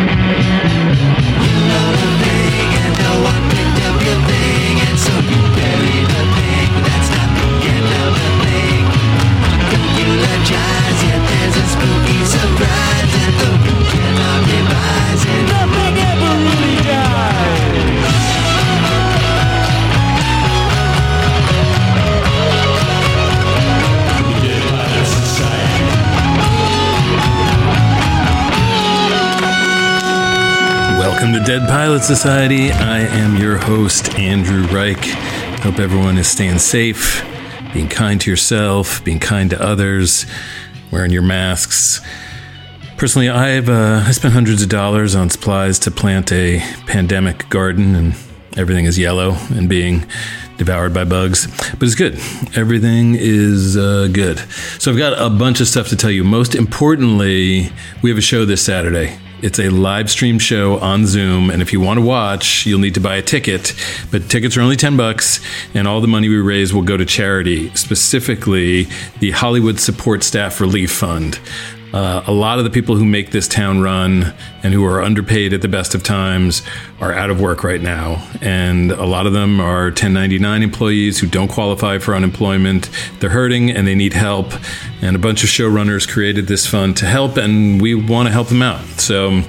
Yeah. Dead Pilot Society. I am your host, Andrew Reich. Hope everyone is staying safe, being kind to yourself, being kind to others, wearing your masks. Personally, I've uh, I spent hundreds of dollars on supplies to plant a pandemic garden, and everything is yellow and being devoured by bugs. But it's good. Everything is uh, good. So I've got a bunch of stuff to tell you. Most importantly, we have a show this Saturday. It's a live stream show on Zoom, and if you want to watch, you'll need to buy a ticket. But tickets are only 10 bucks, and all the money we raise will go to charity, specifically the Hollywood Support Staff Relief Fund. Uh, a lot of the people who make this town run and who are underpaid at the best of times are out of work right now. And a lot of them are 1099 employees who don't qualify for unemployment. They're hurting and they need help. And a bunch of showrunners created this fund to help, and we want to help them out. So,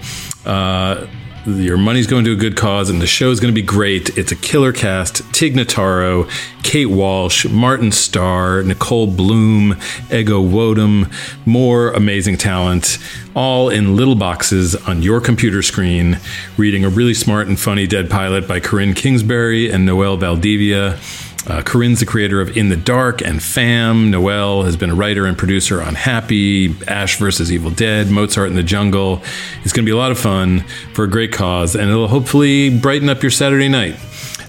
uh, your money's going to a good cause, and the show is going to be great. It's a killer cast Tig Notaro, Kate Walsh, Martin Starr, Nichole Bloom, Ego Nwodim, more amazing talent, all in little boxes on your computer screen, reading a really smart and funny Dead Pilot by Corinne Kingsbury and Noelle Valdivia. Uh, Corinne's the creator of In the Dark and Fam. Noelle has been a writer and producer on Happy, Ash versus Evil Dead, Mozart in the Jungle. It's going to be a lot of fun for a great cause, and it'll hopefully brighten up your Saturday night.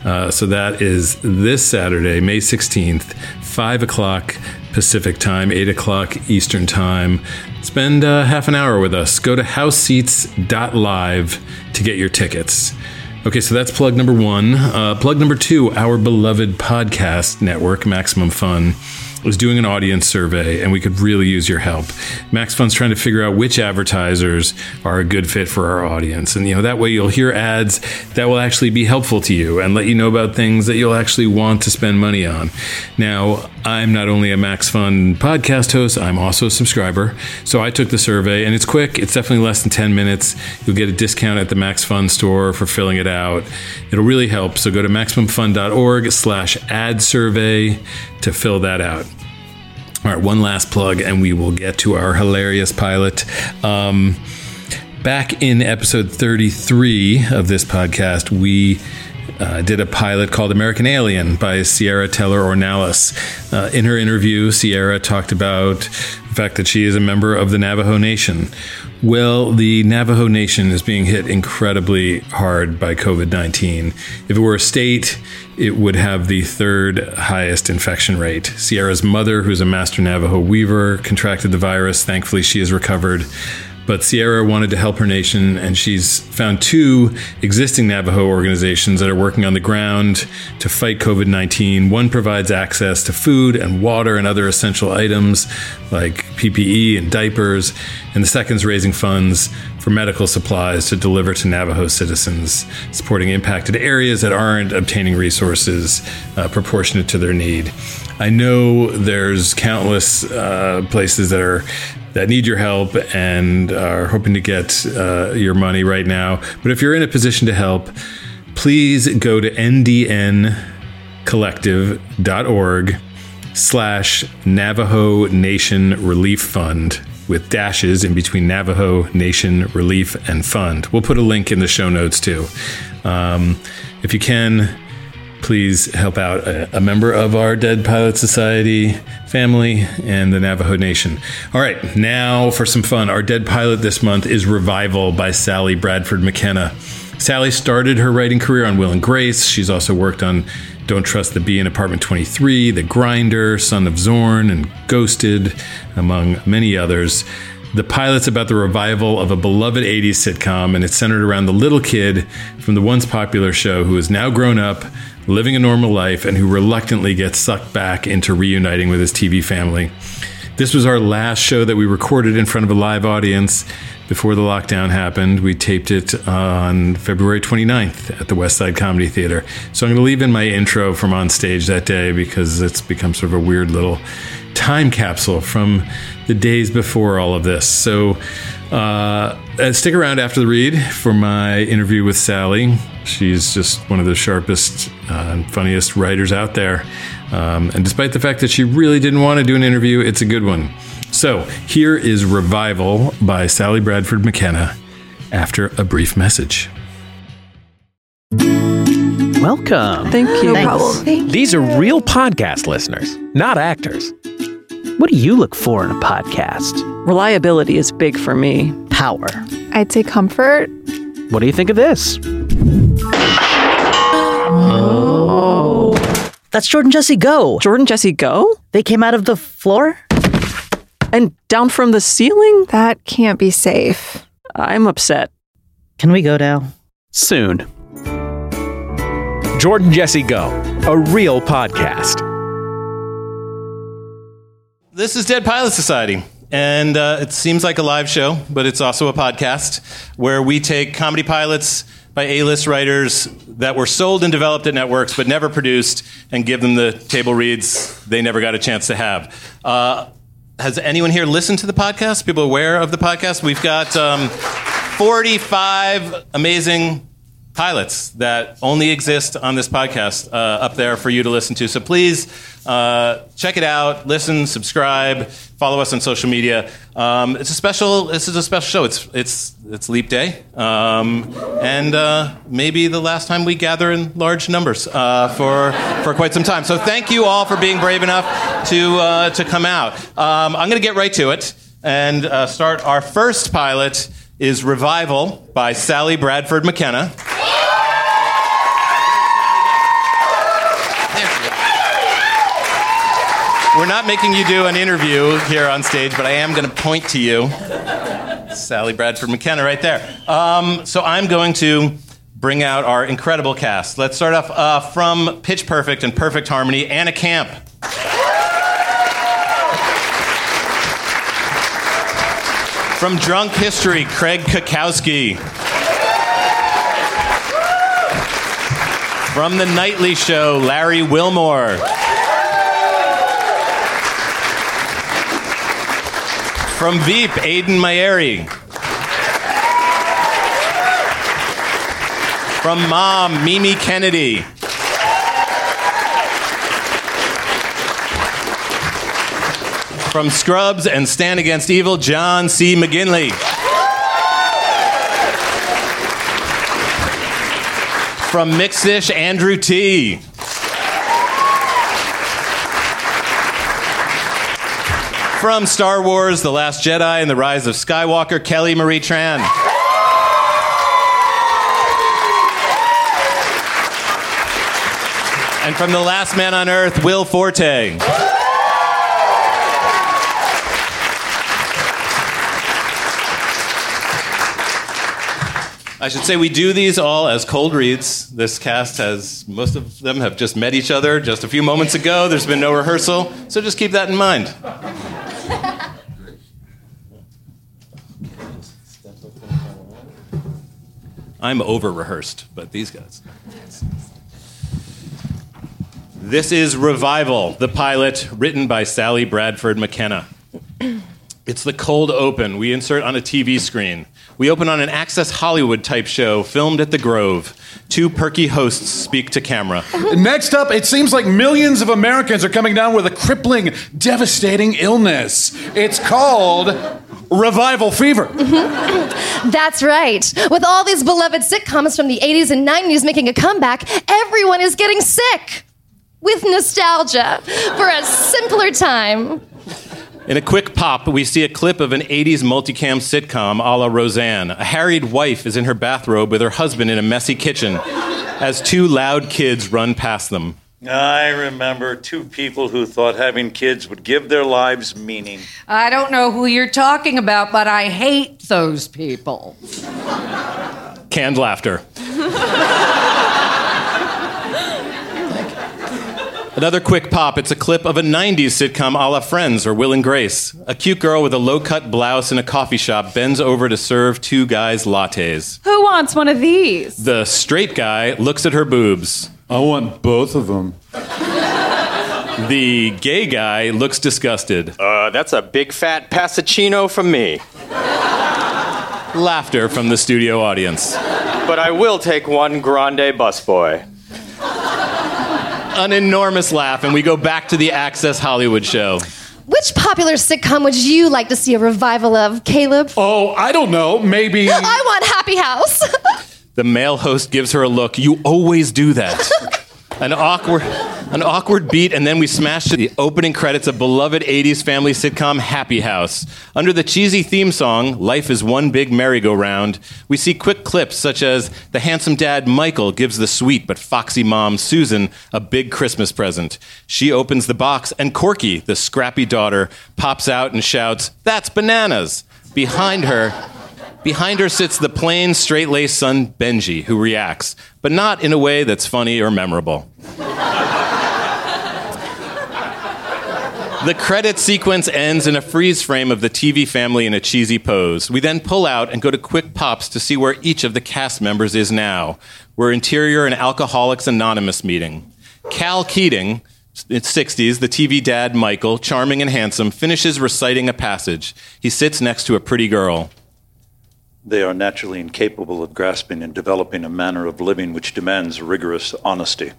Uh, so that is this Saturday, May 16th, 5 o'clock Pacific time, 8 o'clock Eastern time. Spend uh, half an hour with us. Go to houseseats.live to get your tickets. Okay, so that's plug number one. Uh, plug number two, our beloved podcast network, Maximum Fun, was doing an audience survey, and we could really use your help. Max Fun's trying to figure out which advertisers are a good fit for our audience, and you know that way you'll hear ads that will actually be helpful to you and let you know about things that you'll actually want to spend money on. Now, I'm not only a Max Fun podcast host, I'm also a subscriber. So I took the survey, and it's quick. It's definitely less than 10 minutes. You'll get a discount at the Max Fun store for filling it out. It'll really help. So go to maximumfun.org slash ad survey to fill that out. All right, one last plug, and we will get to our hilarious pilot. Um, back in episode 33 of this podcast, we uh, did a pilot called American Alien by Sierra Teller Ornelas. Uh, in her interview, Sierra talked about the fact that she is a member of the Navajo Nation. Well, the Navajo Nation is being hit incredibly hard by COVID 19. If it were a state, it would have the third highest infection rate. Sierra's mother, who's a master Navajo weaver, contracted the virus. Thankfully, she has recovered. But Sierra wanted to help her nation, and she's found two existing Navajo organizations that are working on the ground to fight COVID 19. One provides access to food and water and other essential items like PPE and diapers, and the second is raising funds for medical supplies to deliver to Navajo citizens, supporting impacted areas that aren't obtaining resources uh, proportionate to their need. I know there's countless uh, places that are that need your help and are hoping to get uh, your money right now. But if you're in a position to help, please go to ndncollective.org slash Navajo Nation Relief Fund with dashes in between Navajo Nation Relief and Fund. We'll put a link in the show notes too. Um, if you can, please help out a, a, member of our Dead Pilot Society family and the Navajo Nation. All right, now for some fun. Our Dead Pilot this month is Revival by Sally Bradford McKenna. Sally started her writing career on Will and Grace. She's also worked on Don't Trust the Bee in Apartment 23, The Grinder, Son of Zorn, and Ghosted, among many others. The pilot's about the revival of a beloved 80s sitcom, and it's centered around the little kid from the once popular show who is now grown up, living a normal life, and who reluctantly gets sucked back into reuniting with his TV family. This was our last show that we recorded in front of a live audience, before the lockdown happened. We taped it on February 29th at the West Side Comedy Theater. So I'm going to leave in my intro from on stage that day because it's become sort of a weird little time capsule from the days before all of this. So uh, stick around after the read for my interview with Sally. She's just one of the sharpest uh, and funniest writers out there. Um, and despite the fact that she really didn't want to do an interview, it's a good one. So here is Revival by Sally Bradford McKenna after a brief message. Welcome. Thank you. No problem. These are real podcast listeners, not actors. What do you look for in a podcast? Reliability is big for me. Power. I'd say comfort. What do you think of this? Oh. That's Jordan Jesse Go. Jordan Jesse Go? They came out of the floor? And down from the ceiling? That can't be safe. I'm upset. Can we go now? Soon. Jordan Jesse Go, a real podcast. This is Dead Pilot Society. And uh, it seems like a live show, but it's also a podcast where we take comedy pilots by A list writers that were sold and developed at networks but never produced and give them the table reads they never got a chance to have. Uh, has anyone here listened to the podcast? People aware of the podcast? We've got um, 45 amazing pilots that only exist on this podcast uh, up there for you to listen to. So please uh, check it out, listen, subscribe, follow us on social media. Um, it's a special. This is a special show. It's it's it's Leap Day, um, and uh, maybe the last time we gather in large numbers uh, for for quite some time. So thank you all for being brave enough to uh, to come out. Um, I'm going to get right to it and uh, start our first pilot. Is Revival by Sally Bradford McKenna. We're not making you do an interview here on stage, but I am going to point to you. Sally Bradford McKenna right there. Um, so I'm going to bring out our incredible cast. Let's start off uh, from Pitch Perfect and Perfect Harmony, Anna Camp. From Drunk History, Craig Cackowski. From The Nightly Show, Larry Wilmore. From Veep, Ayden Mayeri. From Mom, Mimi Kennedy. From Scrubs and Stan Against Evil, John C. McGinley. From Mixdish, Andrew Ti. From Star Wars, The Last Jedi and the Rise of Skywalker, Kelly Marie Tran. And from The Last Man on Earth, Will Forte. I should say we do these all as cold reads. This cast has, most of them have just met each other just a few moments ago. There's been no rehearsal, so just keep that in mind. I'm over rehearsed, but these guys. This is Revival, the pilot written by Sally Bradford McKenna. It's the cold open we insert on a TV screen. We open on an Access Hollywood type show filmed at the Grove. Two perky hosts speak to camera. Next up, it seems like millions of Americans are coming down with a crippling, devastating illness. It's called revival fever. That's right. With all these beloved sitcoms from the 80s and 90s making a comeback, everyone is getting sick with nostalgia for a simpler time. In a quick pop, we see a clip of an 80s multicam sitcom a la Roseanne. A harried wife is in her bathrobe with her husband in a messy kitchen as two loud kids run past them. I remember two people who thought having kids would give their lives meaning. I don't know who you're talking about, but I hate those people. Canned laughter. Another quick pop. It's a clip of a 90s sitcom a la Friends or Will and Grace. A cute girl with a low cut blouse in a coffee shop bends over to serve two guys lattes. Who wants one of these? The straight guy looks at her boobs. I want both of them. The gay guy looks disgusted. Uh, that's a big fat passaccino from me. Laughter from the studio audience. But I will take one grande busboy. An enormous laugh, and we go back to the Access Hollywood show. Which popular sitcom would you like to see a revival of, Caleb? Oh, I don't know. Maybe. I want Happy House. The male host gives her a look. You always do that. An awkward, an awkward beat, and then we smash to the opening credits of beloved 80s family sitcom Happy House. Under the cheesy theme song, Life is One Big Merry-Go-Round, we see quick clips such as the handsome dad Michael gives the sweet but foxy mom Susan a big Christmas present. She opens the box, and Corky, the scrappy daughter, pops out and shouts, That's bananas! Behind her, Behind her sits the plain, straight laced son, Benji, who reacts, but not in a way that's funny or memorable. the credit sequence ends in a freeze frame of the TV family in a cheesy pose. We then pull out and go to quick pops to see where each of the cast members is now. We're interior and Alcoholics Anonymous meeting. Cal Keating, in 60s, the TV dad Michael, charming and handsome, finishes reciting a passage. He sits next to a pretty girl. They are naturally incapable of grasping and developing a manner of living which demands rigorous honesty.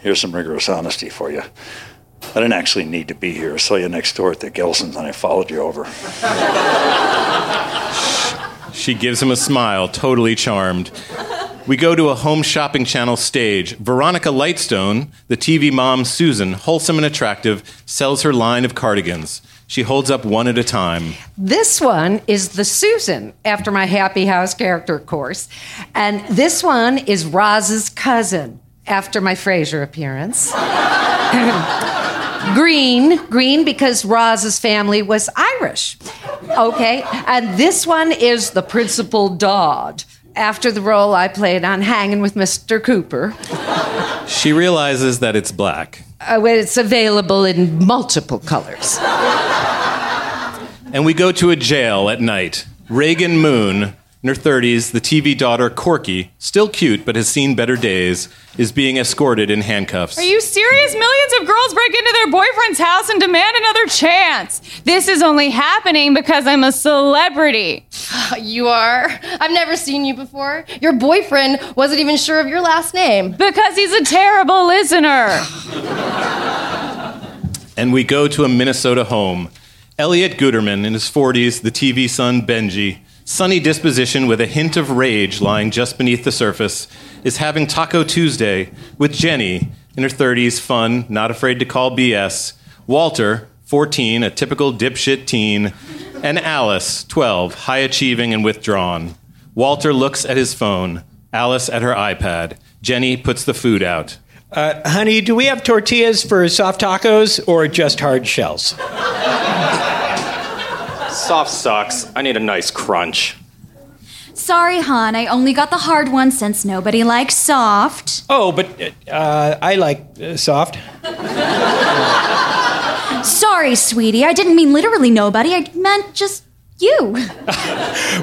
Here's some rigorous honesty for you. I didn't actually need to be here. I saw you next door at the Gelsons and I followed you over. She gives him a smile, totally charmed. We go to a home shopping channel stage. Veronica Lightstone, the TV mom Susan, wholesome and attractive, sells her line of cardigans. She holds up one at a time. This one is the Susan, after my Happy House character course. And this one is Roz's cousin, after my Frasier appearance. green, green because Roz's family was Irish. Okay, and this one is the Principal Dodd, after the role I played on Hanging with Mr. Cooper. She realizes that it's black. Uh, it's available in multiple colors. And we go to a jail at night. Reagan Moon, in her 30s, the TV daughter Corky, still cute but has seen better days, is being escorted in handcuffs. Are you serious? Millions of girls break into their boyfriend's house and demand another chance. This is only happening because I'm a celebrity. you are. I've never seen you before. Your boyfriend wasn't even sure of your last name. Because he's a terrible listener. And we go to a Minnesota home. Elliot Guterman, in his 40s, the TV son Benji, sunny disposition with a hint of rage lying just beneath the surface, is having Taco Tuesday with Jenny, in her 30s, fun, not afraid to call BS, Walter, 14, a typical dipshit teen, and Alice, 12, high achieving and withdrawn. Walter looks at his phone, Alice at her iPad. Jenny puts the food out. Uh, honey, do we have tortillas for soft tacos or just hard shells? Soft sucks. I need a nice crunch. Sorry, hon. I only got the hard one since nobody likes soft. Oh, but uh, I like uh, soft. Sorry, sweetie. I didn't mean literally nobody. I meant just you.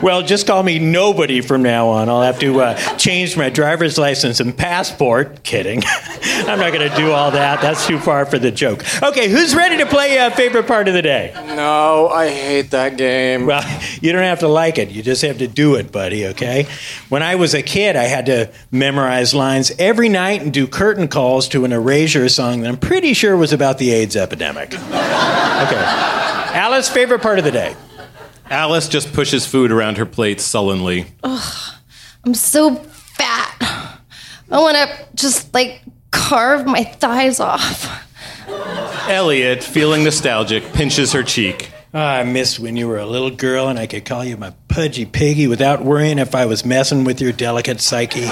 Well, just call me nobody from now on. I'll have to uh, change my driver's license and passport. Kidding. I'm not going to do all that. That's too far for the joke. Okay, who's ready to play uh, favorite part of the day? No, I hate that game. Well, you don't have to like it. You just have to do it, buddy, okay? When I was a kid, I had to memorize lines every night and do curtain calls to an Erasure song that I'm pretty sure was about the AIDS epidemic. Okay. Alice, favorite part of the day? Alice just pushes food around her plate sullenly. Ugh, I'm so fat. I want to just like carve my thighs off. Elliot, feeling nostalgic, pinches her cheek. Ah, I miss when you were a little girl and I could call you my pudgy piggy without worrying if I was messing with your delicate psyche.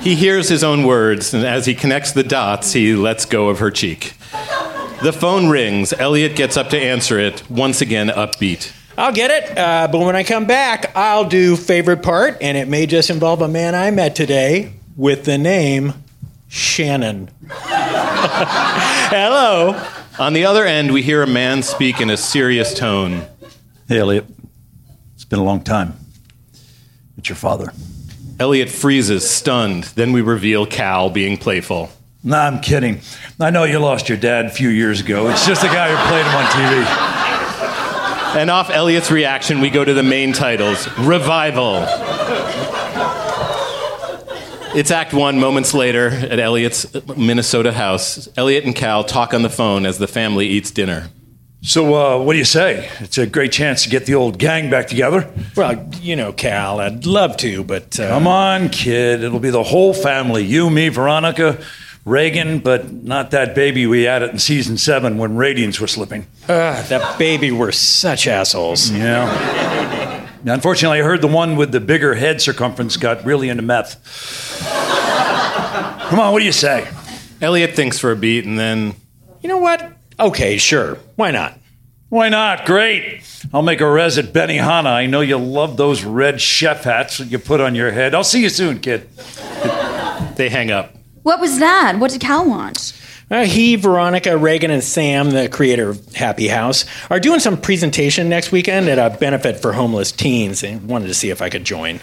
He hears his own words, and as he connects the dots, he lets go of her cheek. The phone rings. Elliot gets up to answer it, once again upbeat. I'll get it, uh, but when I come back, I'll do favorite part, and it may just involve a man I met today, with the name Shannon. Hello. On the other end, we hear a man speak in a serious tone. Hey, Elliot. It's been a long time. It's your father. Elliot freezes, stunned. Then we reveal Cal being playful. Nah, I'm kidding. I know you lost your dad a few years ago. It's just the guy who played him on TV. And off Elliot's reaction, we go to the main titles Revival. It's Act One, moments later, at Elliot's Minnesota house. Elliot and Cal talk on the phone as the family eats dinner. So, uh, what do you say? It's a great chance to get the old gang back together. Well, you know, Cal, I'd love to, but. Uh, Come on, kid. It'll be the whole family you, me, Veronica, Reagan, but not that baby we had it in season seven when ratings were slipping. Uh, that baby were such assholes. Yeah. Unfortunately, I heard the one with the bigger head circumference got really into meth. Come on, what do you say? Elliot thinks for a beat and then. You know what? Okay, sure. Why not? Why not? Great. I'll make a res at Benihana. I know you love those red chef hats that you put on your head. I'll see you soon, kid. They hang up. What was that? What did Cal want? Uh, he, Veronica, Reagan, and Sam, the creator of Happy House, are doing some presentation next weekend at a benefit for homeless teens and wanted to see if I could join.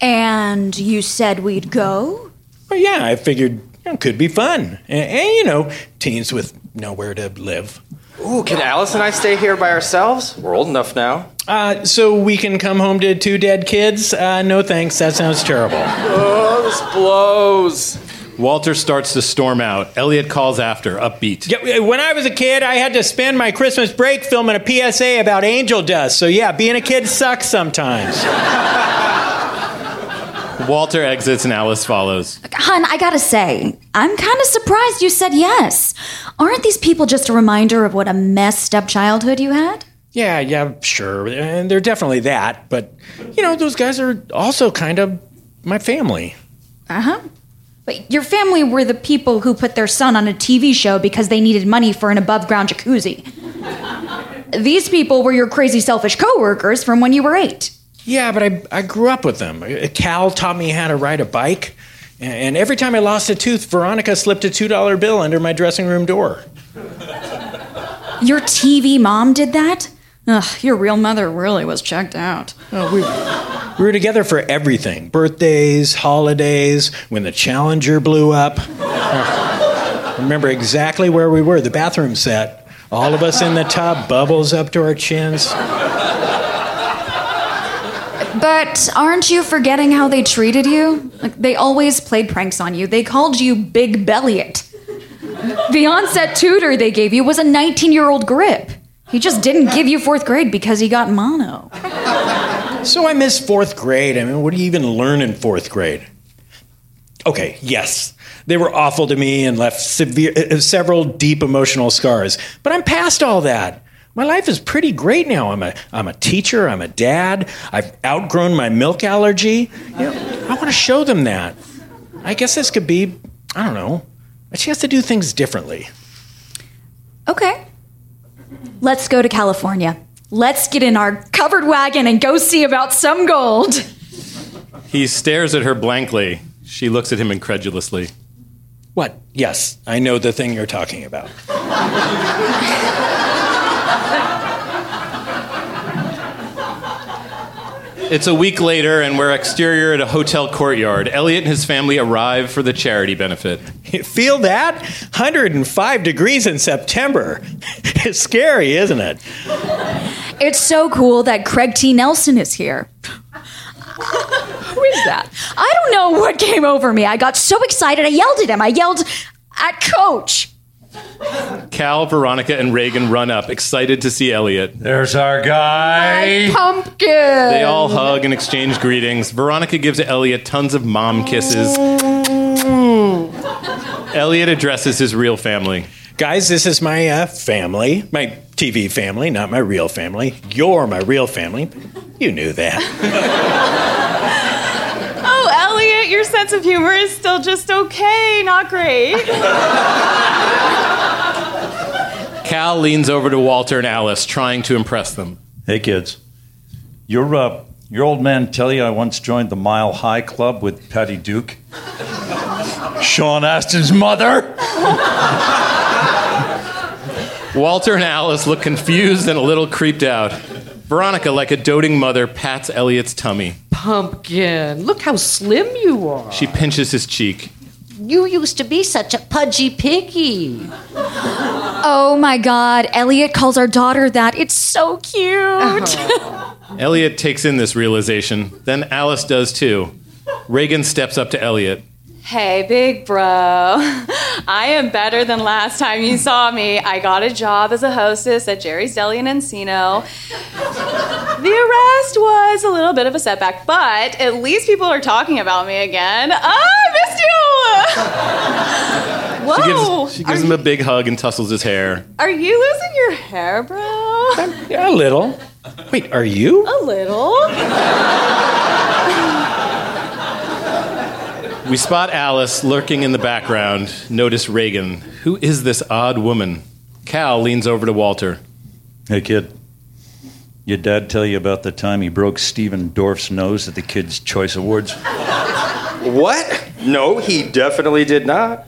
And you said we'd go? Well, yeah, I figured you know, could be fun. And, and, you know, teens with nowhere to live. Ooh, can Alice and I stay here by ourselves? We're old enough now. Uh, so we can come home to two dead kids? Uh, no thanks, that sounds terrible. Oh, this blows. Walter starts to storm out. Elliot calls after, upbeat. Yeah, when I was a kid, I had to spend my Christmas break filming a PSA about angel dust. So yeah, being a kid sucks sometimes. Walter exits and Alice follows. Hun, I gotta say, I'm kind of surprised you said yes. Aren't these people just a reminder of what a messed up childhood you had? Yeah, yeah, sure. And they're definitely that. But, you know, those guys are also kind of my family. Uh huh. But your family were the people who put their son on a TV show because they needed money for an above ground jacuzzi. These people were your crazy selfish coworkers from when you were eight. Yeah, but I, I grew up with them. Cal taught me how to ride a bike. And every time I lost a tooth, Veronica slipped a $2 bill under my dressing room door. Your TV mom did that? Ugh, your real mother really was checked out. Oh, we, we were together for everything birthdays, holidays, when the Challenger blew up. Remember exactly where we were the bathroom set. All of us in the tub, bubbles up to our chins. But aren't you forgetting how they treated you? Like, they always played pranks on you. They called you Big Belliot. The onset tutor they gave you was a 19 year old grip. He just didn't give you fourth grade because he got mono. So I missed fourth grade. I mean, what do you even learn in fourth grade? Okay, yes, they were awful to me and left severe, uh, several deep emotional scars. But I'm past all that. My life is pretty great now. I'm a, I'm a teacher, I'm a dad, I've outgrown my milk allergy. You know, I want to show them that. I guess this could be, I don't know, a chance to do things differently. Okay. Let's go to California. Let's get in our covered wagon and go see about some gold. He stares at her blankly. She looks at him incredulously. What? Yes, I know the thing you're talking about. It's a week later, and we're exterior at a hotel courtyard. Elliot and his family arrive for the charity benefit. Feel that? 105 degrees in September. It's scary, isn't it? It's so cool that Craig T. Nelson is here. Who is that? I don't know what came over me. I got so excited, I yelled at him. I yelled at Coach. Cal, Veronica, and Reagan run up, excited to see Elliot. There's our guy. Pumpkin. They all hug and exchange greetings. Veronica gives Elliot tons of mom kisses. Elliot addresses his real family. Guys, this is my uh, family, my TV family, not my real family. You're my real family. You knew that. Oh, Elliot, your sense of humor is still just okay, not great. Cal leans over to Walter and Alice, trying to impress them. Hey, kids. Your, uh, your old man tell you I once joined the Mile High Club with Patty Duke? Sean Astin's mother. Walter and Alice look confused and a little creeped out. Veronica, like a doting mother, pats Elliot's tummy. Pumpkin, look how slim you are. She pinches his cheek. You used to be such a pudgy piggy. Oh my god, Elliot calls our daughter that. It's so cute. Elliot takes in this realization. Then Alice does too. Reagan steps up to Elliot. Hey, big bro. I am better than last time you saw me. I got a job as a hostess at Jerry's Deli in Encino. The arrest was a little bit of a setback, but at least people are talking about me again. Ah, I missed you! She Whoa! gives, she gives him a big hug and tussles his hair. Are you losing your hair, bro? Yeah, a little. Wait, are you? A little. We spot Alice lurking in the background. Notice Reagan. Who is this odd woman? Cal leans over to Walter. Hey, kid. Your dad tell you about the time he broke Stephen Dorff's nose at the Kids' Choice Awards? What? No, he definitely did not.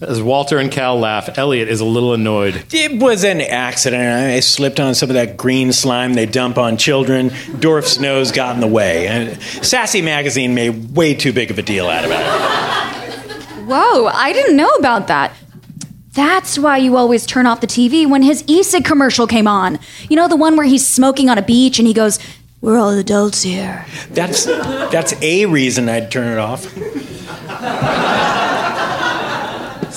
As Walter and Cal laugh, Elliot is a little annoyed. It was an accident. I slipped on some of that green slime they dump on children. Dorff's nose got in the way. And Sassy Magazine made way too big of a deal out of it. Whoa, I didn't know about that. That's why you always turn off the TV when his e-cig commercial came on. You know the one where he's smoking on a beach and he goes, "We're all adults here." That's that's a reason I'd turn it off.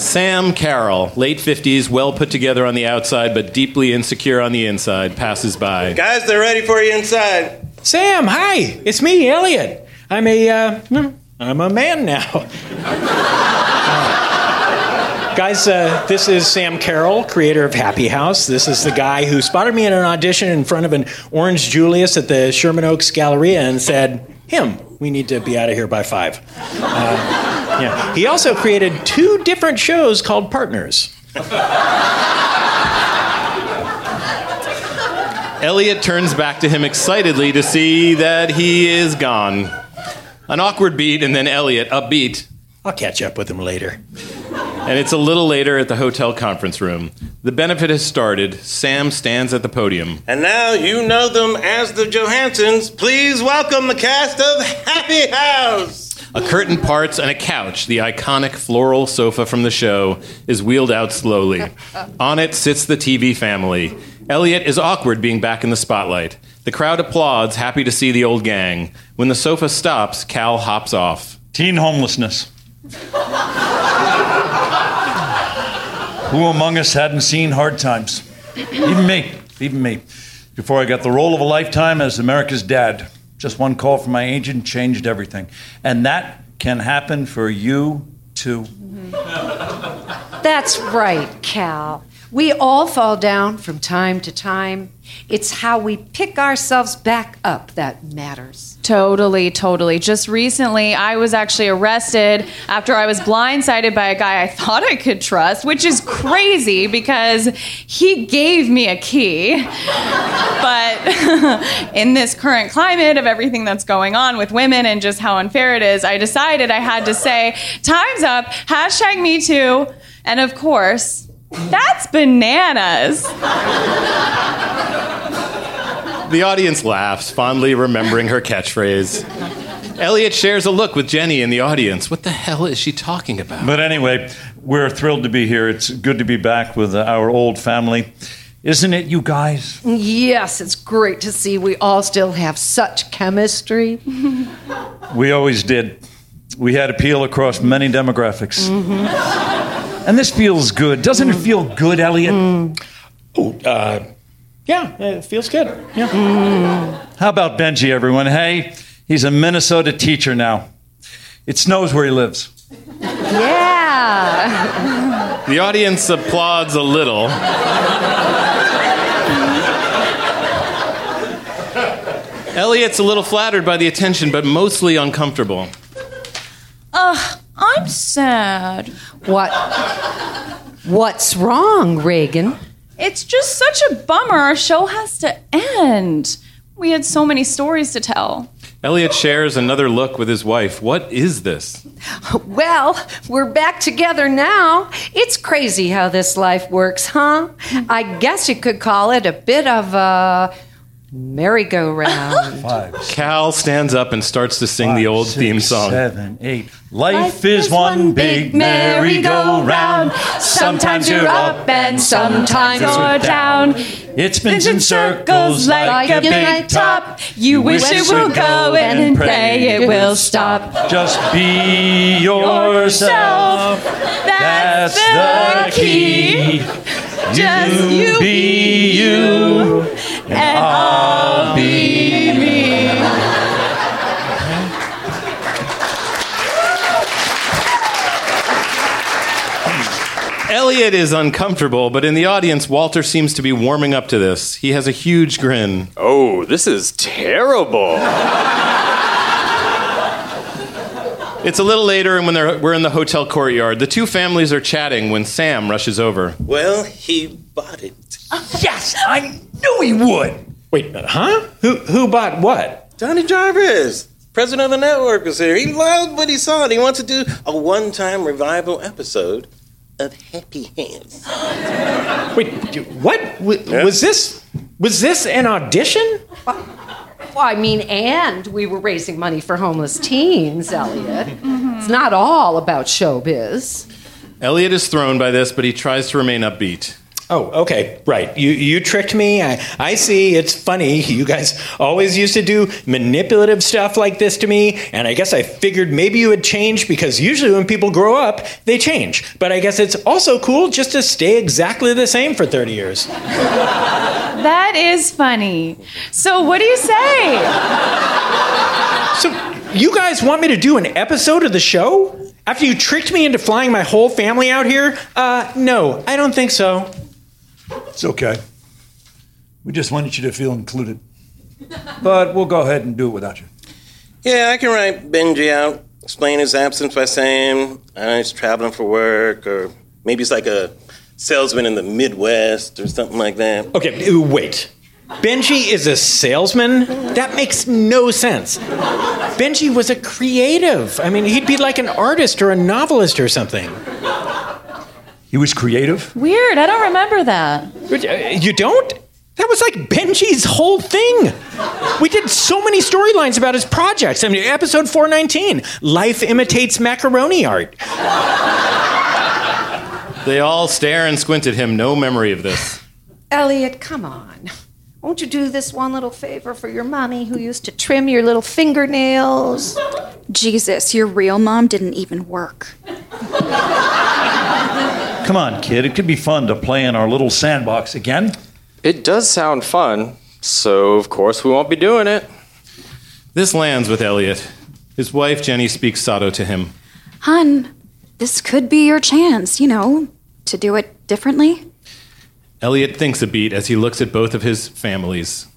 Sam Carroll, late 50s, well put together on the outside, but deeply insecure on the inside, passes by. Guys, they're ready for you inside. Sam, hi, it's me, Elliot. I'm a uh, I'm a man now. Guys, uh, this is Sam Carroll, creator of Happy House. This is the guy who spotted me in an audition in front of an Orange Julius at the Sherman Oaks Galleria and said, Him, we need to be out of here by five. Yeah. He also created two different shows called Partners. Elliot turns back to him excitedly to see that he is gone. An awkward beat, and then Elliot, upbeat. I'll catch up with him later. And it's a little later at the hotel conference room. The benefit has started. Sam stands at the podium. And now you know them as the Johansons. Please welcome the cast of Happy House. A curtain parts and a couch, the iconic floral sofa from the show, is wheeled out slowly. On it sits the TV family. Elliot is awkward being back in the spotlight. The crowd applauds, happy to see the old gang. When the sofa stops, Cal hops off. Teen homelessness. Who among us hadn't seen hard times? Even me. Even me. Before I got the role of a lifetime as America's dad, just one call from my agent changed everything. And that can happen for you too. That's right, Cal. We all fall down from time to time. It's how we pick ourselves back up that matters. Totally, totally. Just recently, I was actually arrested after I was blindsided by a guy I thought I could trust, which is crazy because he gave me a key. But in this current climate of everything that's going on with women and just how unfair it is, I decided I had to say, time's up, hashtag me too. And of course, that's bananas. The audience laughs, fondly remembering her catchphrase. Elliot shares a look with Jenny in the audience. What the hell is she talking about? But anyway, we're thrilled to be here. It's good to be back with uh, our old family. Isn't it, you guys? Yes, it's great to see we all still have such chemistry. We always did. We had appeal across many demographics. Mm-hmm. And this feels good. Doesn't it feel good, Elliot? Mm. Oh, uh, yeah, it feels good. Yeah. Mm. How about Benji, everyone? Hey, he's a Minnesota teacher now. It snows where he lives. Yeah. The audience applauds a little. Elliot's a little flattered by the attention, but mostly uncomfortable. Ugh, I'm sad. What? What's wrong, Reagan? It's just such a bummer our show has to end. We had so many stories to tell. Elliot shares another look with his wife. What is this? Well, we're back together now. It's crazy how this life works, huh? Mm-hmm. I guess you could call it a bit of a merry-go-round. Five. Cal stands up and starts to sing the old theme song. Seven, eight. Life, is one big merry-go-round. Sometimes you're up and sometimes you're down. It spins in circles like a big top. You wish it would go and pray it will stop. Just be yourself. That's the key. Just you be you, and I'll be me. Elliot is uncomfortable, but in the audience, Walter seems to be warming up to this. He has a huge grin. Oh, this is terrible. It's a little later, and when they're, we're in the hotel courtyard, the two families are chatting when Sam rushes over. Well, he bought it. Yes, I knew he would. Wait, huh? Who who bought what? Donnie Jarvis, president of the network, was here. He loved what he saw. and He wants to do a one-time revival episode of Happy Hands. Wait, what? W- Was this was this an audition? Well, I mean, and we were raising money for homeless teens, Elliot. It's not all about showbiz. Elliot is thrown by this, but he tries to remain upbeat. Oh, okay, right. You you tricked me. I I see. It's funny. You guys always used to do manipulative stuff like this to me, and I guess I figured maybe you would change because usually when people grow up, they change. But I guess it's also cool just to stay exactly the same for 30 years. That is funny. So, what do you say? So, you guys want me to do an episode of the show? After you tricked me into flying my whole family out here? Uh, no, I don't think so. It's okay. We just wanted you to feel included. But we'll go ahead and do it without you. Yeah, I can write Benji out, explain his absence by saying uh, he's traveling for work, or maybe he's like a salesman in the Midwest or something like that. Okay, wait. Benji is a salesman? That makes no sense. Benji was a creative. I mean, he'd be like an artist or a novelist or something. He was creative? Weird. I don't remember that. Uh, You don't? That was like Benji's whole thing. We did so many storylines about his projects. I mean, episode 419 Life Imitates Macaroni Art. They all stare and squint at him, no memory of this. Elliot, come on. Won't you do this one little favor for your mommy who used to trim your little fingernails? Jesus, your real mom didn't even work. Come on, kid. It could be fun to play in our little sandbox again. It does sound fun, so of course we won't be doing it. This lands with Elliot. His wife, Jenny, speaks sotto to him. Hun, this could be your chance, you know, to do it differently. Elliot thinks a beat as he looks at both of his families.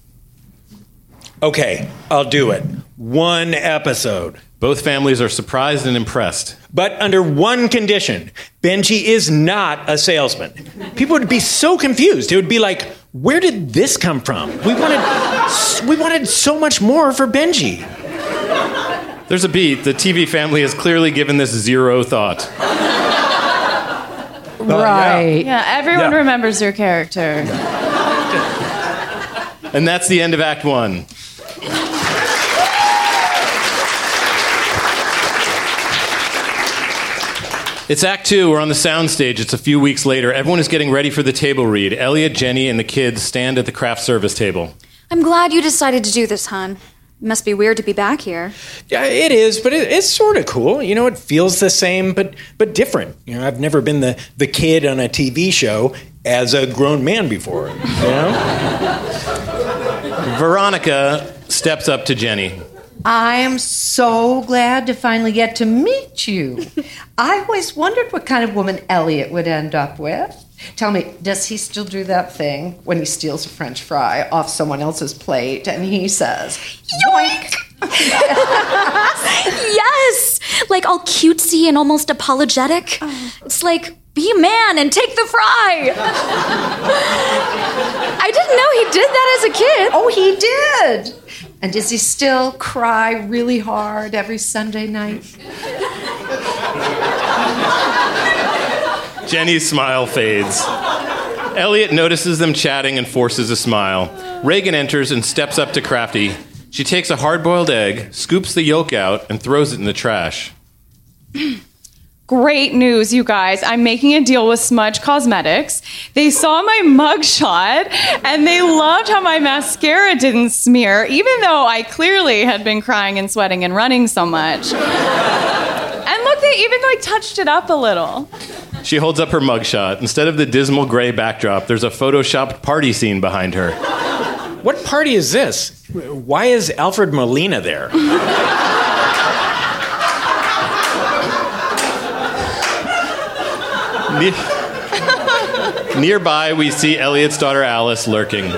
Okay, I'll do it. One episode. Both families are surprised and impressed. But under one condition Benji is not a salesman. People would be so confused. It would be like, where did this come from? We wanted, we wanted so much more for Benji. There's a beat. The TV family has clearly given this zero thought. Right. Yeah, everyone Yeah. remembers your character. And that's the end of Act One. It's Act Two. We're on the soundstage. It's a few weeks later. Everyone is getting ready for the table read. Elliot, Jenny, and the kids stand at the craft service table. I'm glad you decided to do this, hon. It must be weird to be back here. Yeah, it is, but it, it's sort of cool. You know, it feels the same, but but different. You know, I've never been the the kid on a TV show as a grown man before. You know. Veronica steps up to Jenny. I am so glad to finally get to meet you. I always wondered what kind of woman Elliot would end up with. Tell me, does he still do that thing when he steals a french fry off someone else's plate and he says, Yoink! yes! Like all cutesy and almost apologetic. It's like Be a man and take the fry. I didn't know he did that as a kid. Oh, he did. And does he still cry really hard every Sunday night? Jenny's smile fades. Elliot notices them chatting and forces a smile. Reagan enters and steps up to Crafty. She takes a hard boiled egg, scoops the yolk out, and throws it in the trash. Great news, you guys. I'm making a deal with Smudge Cosmetics. They saw my mugshot and they loved how my mascara didn't smear, even though I clearly had been crying and sweating and running so much. and look, they even like touched it up a little. She holds up her mugshot. Instead of the dismal gray backdrop, there's a photoshopped party scene behind her. What party is this? Why is Alfred Molina there? Ne- Nearby, we see Elliot's daughter Alice lurking.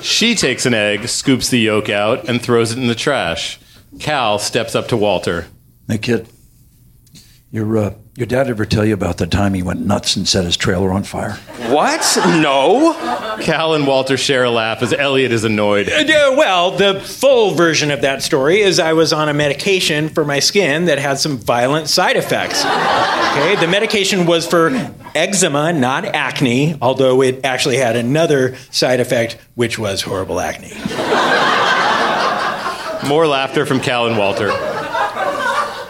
She takes an egg, scoops the yolk out, and throws it in the trash. Cal steps up to Walter. Hey, kid. Your, uh, your dad ever tell you about the time he went nuts and set his trailer on fire? What? No. Cal and Walter share a laugh as Elliot is annoyed. Uh, well, the full version of that story is I was on a medication for my skin that had some violent side effects. Okay, the medication was for eczema, not acne, although it actually had another side effect, which was horrible acne. More laughter from Cal and Walter.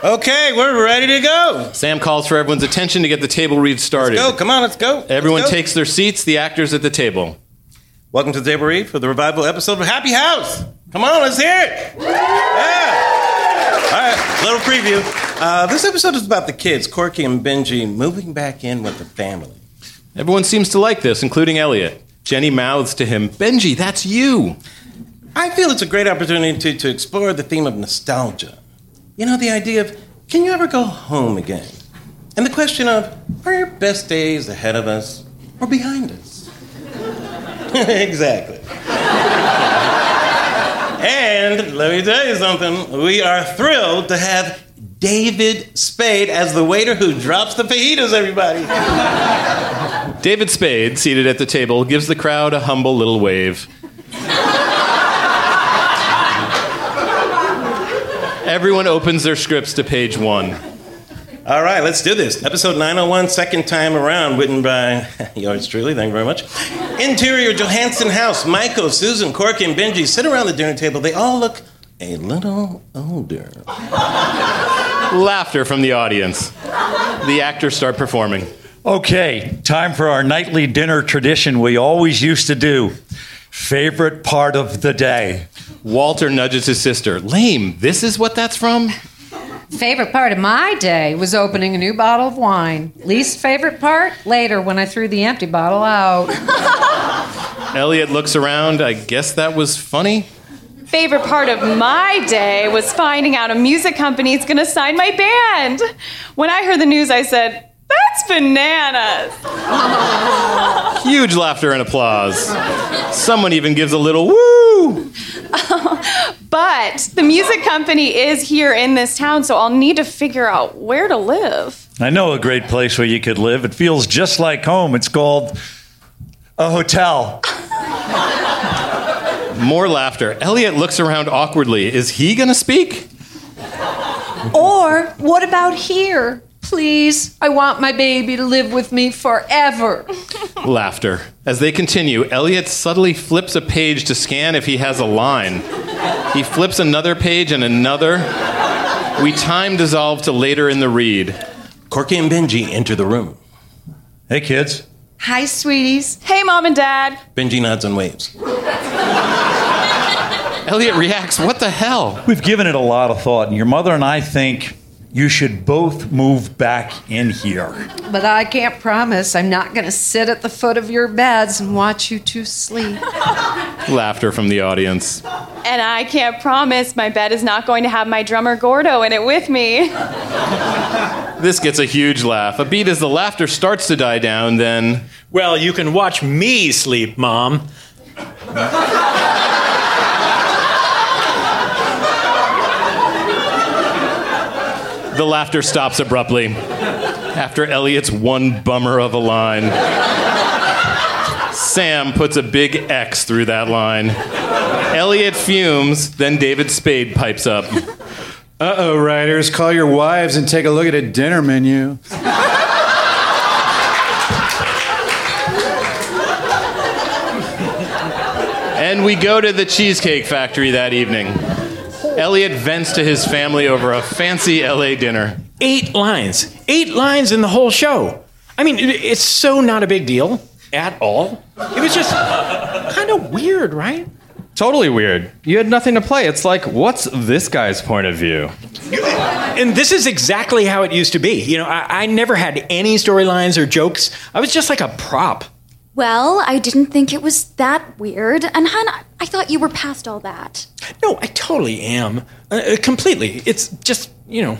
Okay, we're ready to go. Sam calls for everyone's attention to get the table read started. Go, come on, let's go. Everyone Let's go. takes their seats, the actors at the table. Welcome to the table read for the revival episode of Happy House. Come on, let's hear it. Yeah. All right, little preview. Uh, this episode is about the kids, Corky and Benji, moving back in with the family. Everyone seems to like this, including Elliot. Jenny mouths to him, Benji, that's you. I feel it's a great opportunity to, to explore the theme of nostalgia. You know, the idea of can you ever go home again? And the question of are your best days ahead of us or behind us? exactly. and let me tell you something we are thrilled to have David Spade as the waiter who drops the fajitas, everybody. David Spade, seated at the table, gives the crowd a humble little wave. Everyone opens their scripts to page one. All right, let's do this. Episode 901, second time around, written by yours truly. Thank you very much. Interior Johansson House. Michael, Susan, Corky, and Benji sit around the dinner table. They all look a little older. Laughter from the audience. The actors start performing. Okay, time for our nightly dinner tradition we always used to do. Favorite part of the day. Walter nudges his sister. Lame, this is what that's from? Favorite part of my day was opening a new bottle of wine. Least favorite part? Later when I threw the empty bottle out. Elliot looks around. I guess that was funny. Favorite part of my day was finding out a music company is going to sign my band. When I heard the news, I said, That's bananas. Huge laughter and applause. Someone even gives a little woo. but the music company is here in this town, so I'll need to figure out where to live. I know a great place where you could live. It feels just like home. It's called a hotel. More laughter. Elliot looks around awkwardly. Is he going to speak? Or what about here? Please, I want my baby to live with me forever. Laughter. As they continue, Elliot subtly flips a page to scan if he has a line. He flips another page and another. We time dissolve to later in the read. Corky and Benji enter the room. Hey, kids. Hi, sweeties. Hey, mom and dad. Benji nods and waves. Elliot reacts, What the hell? We've given it a lot of thought, and your mother and I think you should both move back in here. But I can't promise I'm not going to sit at the foot of your beds and watch you two sleep. Laughter from the audience. And I can't promise my bed is not going to have my drummer Gordo in it with me. This gets a huge laugh. A beat as the laughter starts to die down, then. Well, you can watch me sleep, Mom. The laughter stops abruptly. after Elliot's one bummer of a line. Sam puts a big X through that line. Elliot fumes, then David Spade pipes up. Uh oh, writers, call your wives and take a look at a dinner menu. And we go to the Cheesecake Factory that evening. Elliot vents to his family over a fancy LA dinner. Eight lines. Eight lines in the whole show. I mean, it- it's so not a big deal at all. It was just kind of weird, right? Totally weird. You had nothing to play. It's like, what's this guy's point of view? And this is exactly how it used to be. You know, I, I never had any storylines or jokes. I was just like a prop. Well, I didn't think it was that weird. And hun, I- I thought you were past all that. No, I totally am. Uh, uh, completely. It's just, you know,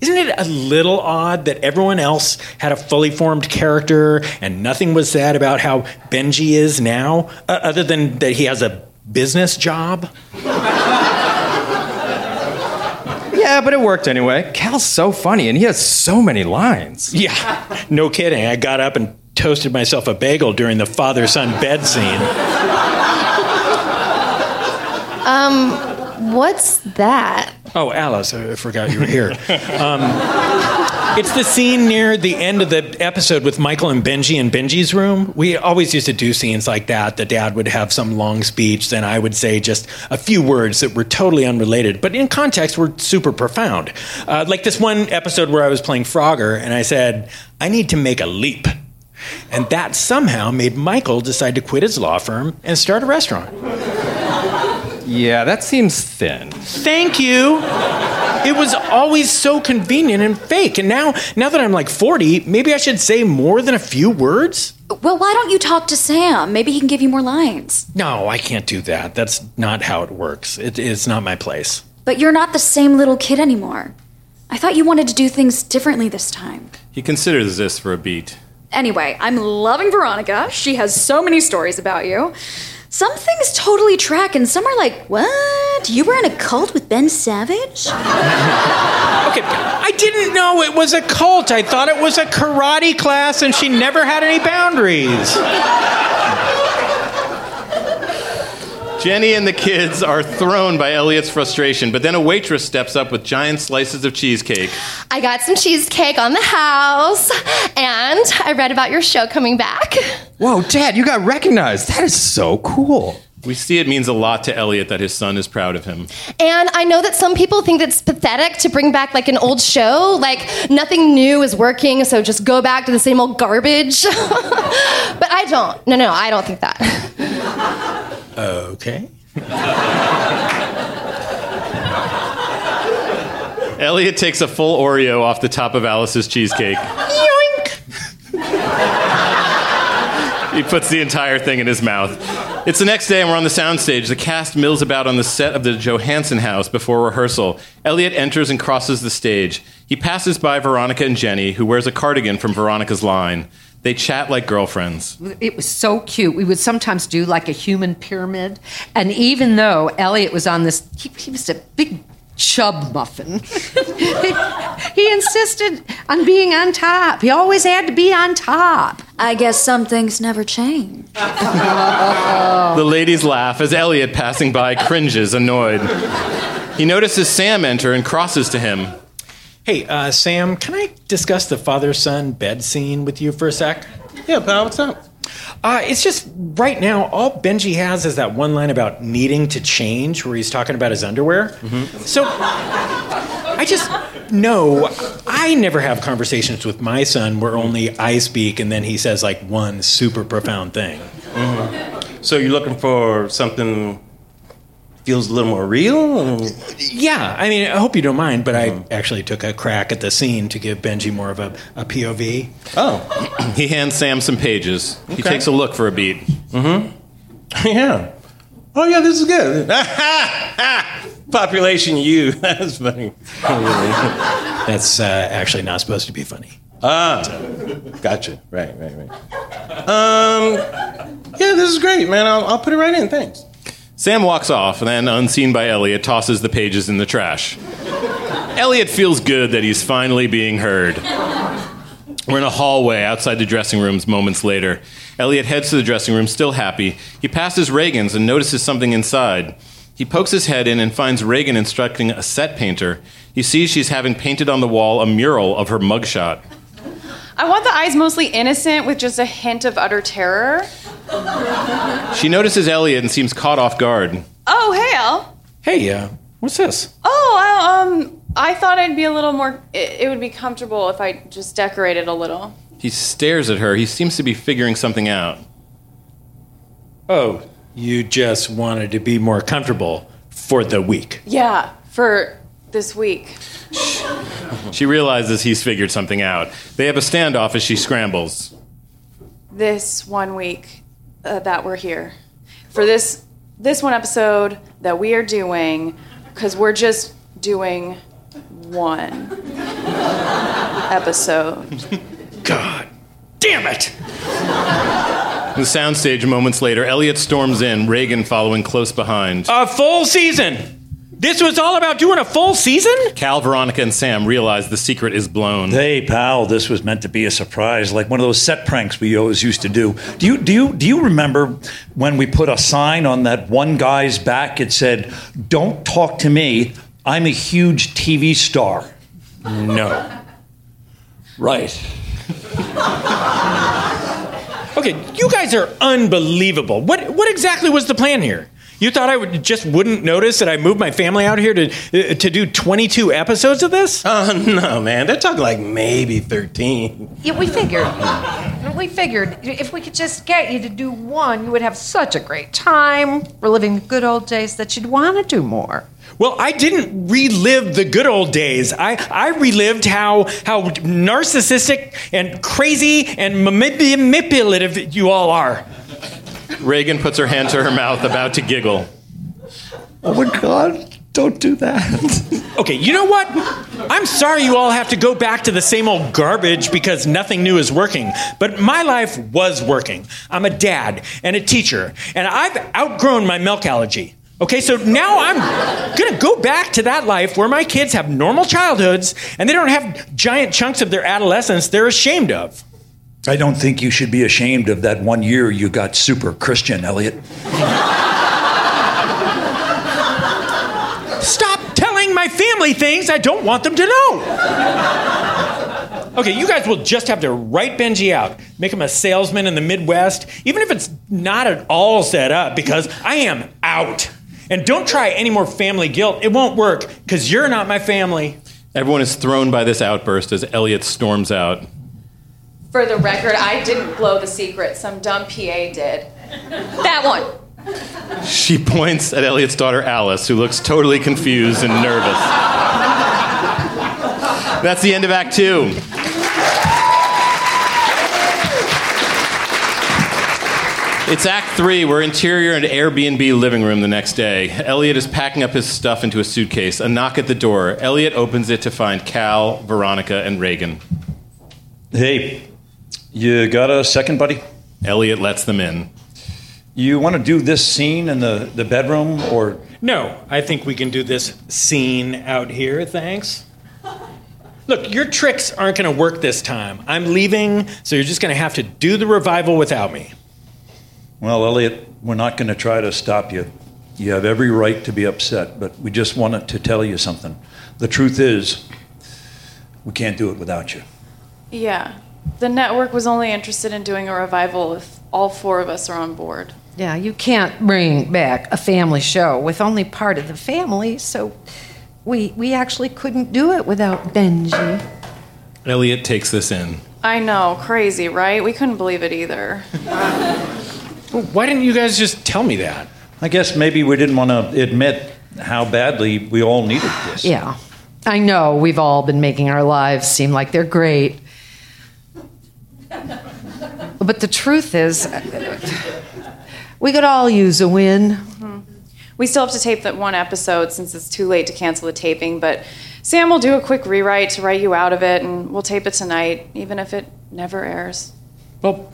isn't it a little odd that everyone else had a fully formed character and nothing was said about how Benji is now, uh, other than that he has a business job? Yeah, but it worked anyway. Cal's so funny and he has so many lines. Yeah, no kidding. I got up and toasted myself a bagel during the father son bed scene. Um, what's that? Oh, Alice, I forgot you were here. Um, it's the scene near the end of the episode with Michael and Benji in Benji's room. We always used to do scenes like that. The dad would have some long speech, then I would say just a few words that were totally unrelated, but in context were super profound. Uh, like this one episode where I was playing Frogger, and I said, I need to make a leap. And that somehow made Michael decide to quit his law firm and start a restaurant. Yeah, that seems thin. Thank you. It was always so convenient and fake. And now, now that I'm like 40, maybe I should say more than a few words? Well, why don't you talk to Sam? Maybe he can give you more lines. No, I can't do that. That's not how it works. It, it's not my place. But you're not the same little kid anymore. I thought you wanted to do things differently this time. He considers this for a beat. Anyway, I'm loving Veronica. She has so many stories about you. Some things totally track, and some are like, what? You were in a cult with Ben Savage? Okay, I didn't know it was a cult. I thought it was a karate class and she never had any boundaries. Jenny and the kids are thrown by Elliot's frustration, but then a waitress steps up with giant slices of cheesecake. I got some cheesecake on the house, and I read about your show coming back. Whoa, Dad, you got recognized. That is so cool. We see it means a lot to Elliot that his son is proud of him. And I know that some people think it's pathetic to bring back like an old show, like nothing new is working, so just go back to the same old garbage. but I don't. No, no, I don't think that. Okay. Elliot takes a full Oreo off the top of Alice's cheesecake. He puts the entire thing in his mouth. It's the next day, and we're on the soundstage. The cast mills about on the set of the Johansson house before rehearsal. Elliot enters and crosses the stage. He passes by Veronica and Jenny, who wears a cardigan from Veronica's line. They chat like girlfriends. It was so cute. We would sometimes do like a human pyramid. And even though Elliot was on this, he, he was a big chub muffin. he, he insisted on being on top. He always had to be on top. I guess some things never change. The ladies laugh as Elliot, passing by, cringes, annoyed. He notices Sam enter and crosses to him. Hey, uh, Sam, can I discuss the father son bed scene with you for a sec? Yeah, pal, what's up? Uh, it's just right now, all Benji has is that one line about needing to change, where he's talking about his underwear. So I just know I never have conversations with my son where only I speak and then he says like one super profound thing. So you're looking for something feels a little more real? Yeah, I mean, I hope you don't mind, but I actually took a crack at the scene to give Benji more of a, a POV. Oh. he hands Sam some pages. He Okay. takes a look for a beat. Mm-hmm. Yeah. Oh yeah, this is good. Population U. That's funny. That's uh, actually not supposed to be funny. Ah, gotcha. Right, right, right. Um, yeah, this is great, man. I'll, I'll put it right in. Thanks. Sam walks off and then, unseen by Elliot, tosses the pages in the trash. Elliot feels good that he's finally being heard. We're in a hallway outside the dressing rooms moments later. Elliot heads to the dressing room, still happy. He passes Reagan's and notices something inside. He pokes his head in and finds Reagan instructing a set painter. He sees she's having painted on the wall a mural of her mugshot. I want the eyes mostly innocent with just a hint of utter terror. She notices Elliot and seems caught off guard. Oh, hey, Al. Hey, uh, what's this? Oh, I, um, I thought I'd be a little more. It, it would be comfortable if I just decorated a little. He stares at her. He seems to be figuring something out. Oh, you just wanted to be more comfortable for the week. Yeah, for this week. She realizes he's figured something out. They have a standoff as she scrambles. This one week uh, that we're here for this this one episode that we are doing because we're just doing one episode. God damn it! The soundstage, moments later, Elliot storms in, Reagan following close behind. A full season! This was all about doing a full season? Cal, Veronica, and Sam realize the secret is blown. Hey, pal, this was meant to be a surprise, like one of those set pranks we always used to do. Do you do you do you remember when we put a sign on that one guy's back? It said, "Don't talk to me. I'm a huge TV star." No. Right. Okay, you guys are unbelievable. What what exactly was the plan here? You thought I would just wouldn't notice that I moved my family out here to uh, to do 22 episodes of this? Oh no, man! They're talking like maybe 13. Yeah, we figured. We figured if we could just get you to do one, you would have such a great time reliving the good old days that you'd want to do more. Well, I didn't relive the good old days. I, I relived how how narcissistic and crazy and manipulative you all are. Reagan puts her hand to her mouth, about to giggle. Oh my God! Don't do that. Okay, you know what? I'm sorry you all have to go back to the same old garbage because nothing new is working. But my life was working. I'm a dad and a teacher, and I've outgrown my milk allergy. Okay, so now I'm gonna go back to that life where my kids have normal childhoods and they don't have giant chunks of their adolescence they're ashamed of. I don't think you should be ashamed of that one year you got super Christian, Elliot. Stop telling my family things I don't want them to know. Okay, you guys will just have to write Benji out, make him a salesman in the Midwest, even if it's not at all set up, because I am out. And don't try any more family guilt. It won't work, because you're not my family. Everyone is thrown by this outburst as Elliot storms out. For the record, I didn't blow the secret. Some dumb PA did. That one. She points at Elliot's daughter Alice, who looks totally confused and nervous. That's the end of Act Two. It's Act Three. We're interior and Airbnb living room the next day. Elliot is packing up his stuff into a suitcase. A knock at the door. Elliot opens it to find Cal, Veronica, and Reagan. Hey, you got a second, buddy? Elliot lets them in. You want to do this scene in the, the bedroom or No, I think we can do this scene out here, thanks. Look, your tricks aren't going to work this time. I'm leaving, so you're just going to have to do the revival without me. Well, Elliot, we're not going to try to stop you. You have every right to be upset, but we just wanted to tell you something. The truth is, we can't do it without you. Yeah. The network was only interested in doing a revival if all four of us are on board. Yeah, you can't bring back a family show with only part of the family, so we we actually couldn't do it without Benji. Elliot takes this in. I know, crazy, right? We couldn't believe it either. Why didn't you guys just tell me that? I guess maybe we didn't want to admit how badly we all needed this. Yeah. I know we've all been making our lives seem like they're great. But the truth is, we could all use a win. We still have to tape that one episode since it's too late to cancel the taping, but Sam will do a quick rewrite to write you out of it, and we'll tape it tonight, even if it never airs. Well,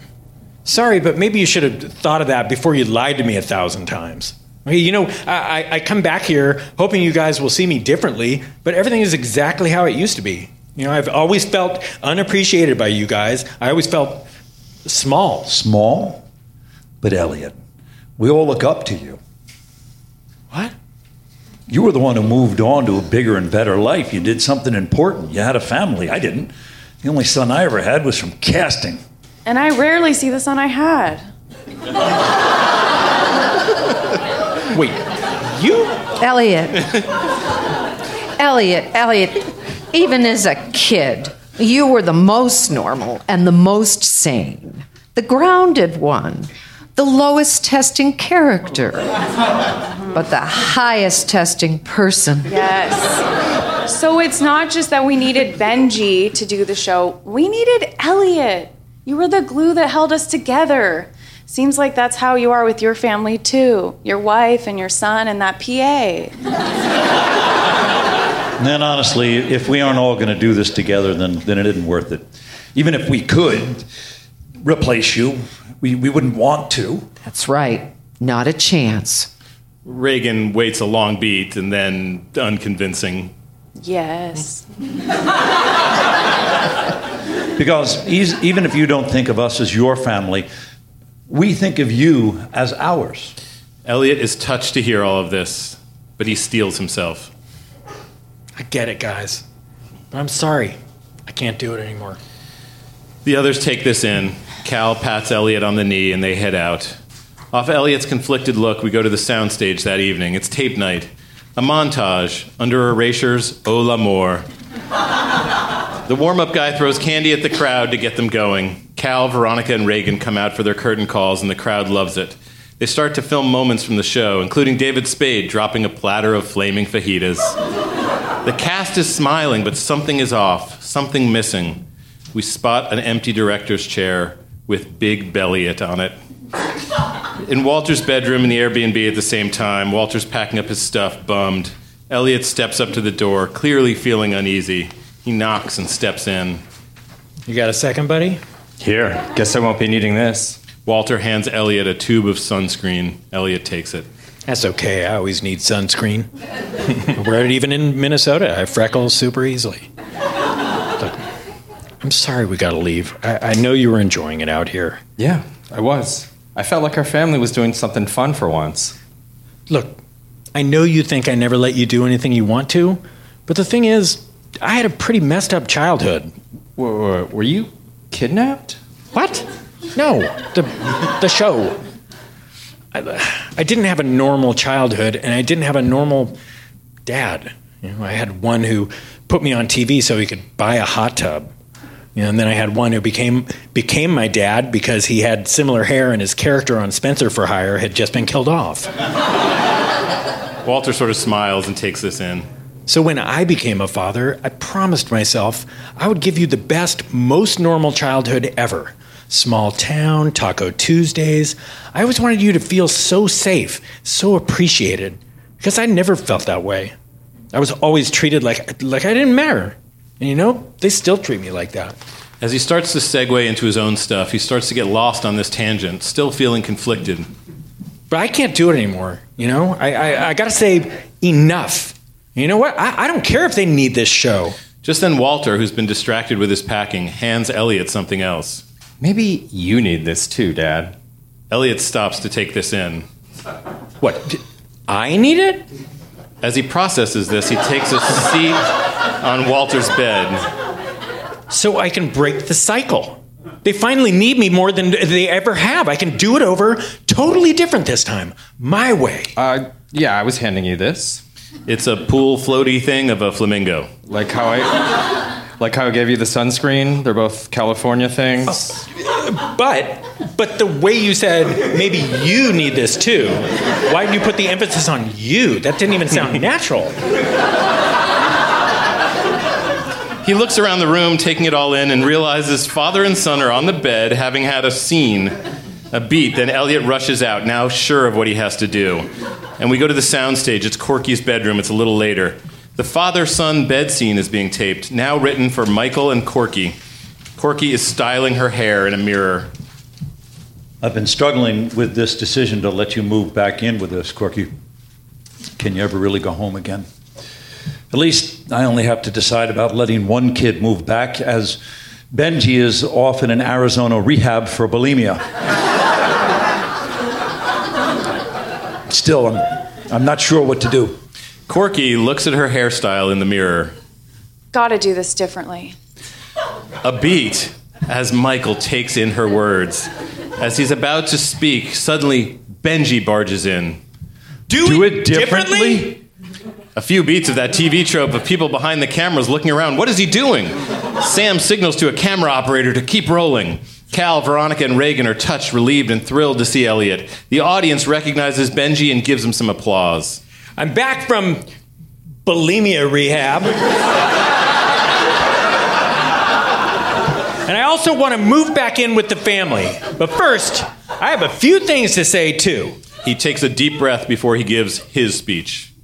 sorry, but maybe you should have thought of that before you lied to me a thousand times. Okay, you know, I, I- I come back here hoping you guys will see me differently, but everything is exactly how it used to be. You know, I've always felt unappreciated by you guys. I always felt small. Small? But Elliot, we all look up to you. What? You were the one who moved on to a bigger and better life. You did something important. You had a family. I didn't. The only son I ever had was from casting. And I rarely see the son I had. Wait, you? Elliot. Elliot, Elliot, even as a kid, you were the most normal and the most sane, the grounded one, the lowest testing character, but the highest testing person. Yes. So it's not just that we needed Benji to do the show, we needed Elliot. You were the glue that held us together. Seems like that's how you are with your family too your wife and your son and that PA. And then, honestly, if we aren't all going to do this together, then, then it isn't worth it. Even if we could replace you, we, we wouldn't want to. That's right. Not a chance. Reagan waits a long beat and then unconvincing. Yes. Because even if you don't think of us as your family, we think of you as ours. Elliot is touched to hear all of this, but he steels himself. I get it, guys. But I'm sorry. I can't do it anymore. The others take this in. Cal pats Elliot on the knee and they head out. Off Elliot's conflicted look, we go to the soundstage that evening. It's tape night. A montage under Erasure's, Au l'amour. The warm up guy throws candy at the crowd to get them going. Cal, Veronica, and Reagan come out for their curtain calls, and the crowd loves it. They start to film moments from the show, including David Spade dropping a platter of flaming fajitas. The cast is smiling, but something is off, something missing. We spot an empty director's chair with Big Belliot on it. In Walter's bedroom in the Airbnb at the same time, Walter's packing up his stuff, bummed. Elliot steps up to the door, clearly feeling uneasy. He knocks and steps in. You got a second, buddy? Here, guess I won't be needing this. Walter hands Elliot a tube of sunscreen. Elliot takes it. That's okay. I always need sunscreen. Wear it even in Minnesota. I freckle super easily. Look, I'm sorry we got to leave. I, I know you were enjoying it out here. Yeah, I was. I felt like our family was doing something fun for once. Look, I know you think I never let you do anything you want to, but the thing is, I had a pretty messed up childhood. Were, were you kidnapped? What? No, the the show. I, I didn't have a normal childhood, and I didn't have a normal dad. You know, I had one who put me on TV so he could buy a hot tub. You know, and then I had one who became became my dad because he had similar hair and his character on Spenser for Hire had just been killed off. Walter sort of smiles and takes this in. So when I became a father, I promised myself I would give you the best, most normal childhood ever. Small town, Taco Tuesdays. I always wanted you to feel so safe, so appreciated, because I never felt that way. I was always treated like like I didn't matter. And you know, they still treat me like that. As he starts to segue into his own stuff, he starts to get lost on this tangent, still feeling conflicted. But I can't do it anymore. You know, I I, I got to say enough. You know what? I, I don't care if they need this show. Just then, Walter, who's been distracted with his packing, hands Elliot something else. Maybe you need this too, Dad. Elliot stops to take this in. What? d- I need it? As he processes this, he takes a seat on Walter's bed. So I can break the cycle. They finally need me more than they ever have. I can do it over totally different this time. My way. Uh, yeah, I was handing you this. It's a pool floaty thing of a flamingo. Like how I, like how I gave you the sunscreen. They're both California things. But but the way you said maybe you need this too. Why did you put the emphasis on you? That didn't even sound natural. He looks around the room, taking it all in, and realizes father and son are on the bed, having had a scene, a beat. Then Elliot rushes out, now sure of what he has to do. And we go to the soundstage. It's Corky's bedroom. It's a little later. The father son bed scene is being taped, now written for Michael and Corky. Corky is styling her hair in a mirror. I've been struggling with this decision to let you move back in with us, Corky. Can you ever really go home again? At least I only have to decide about letting one kid move back, as Benji is off in an Arizona rehab for bulimia. Still, I'm, I'm not sure what to do. Corky looks at her hairstyle in the mirror. Gotta do this differently. A beat as Michael takes in her words. As he's about to speak, suddenly Benji barges in. Do, it differently? A few beats of that TV trope of people behind the cameras looking around. What is he doing? Sam signals to a camera operator to keep rolling. Cal, Veronica, and Reagan are touched, relieved, and thrilled to see Elliot. The audience recognizes Benji and gives him some applause. I'm back from bulimia rehab. and I also want to move back in with the family. But first, I have a few things to say too. He takes a deep breath before he gives his speech.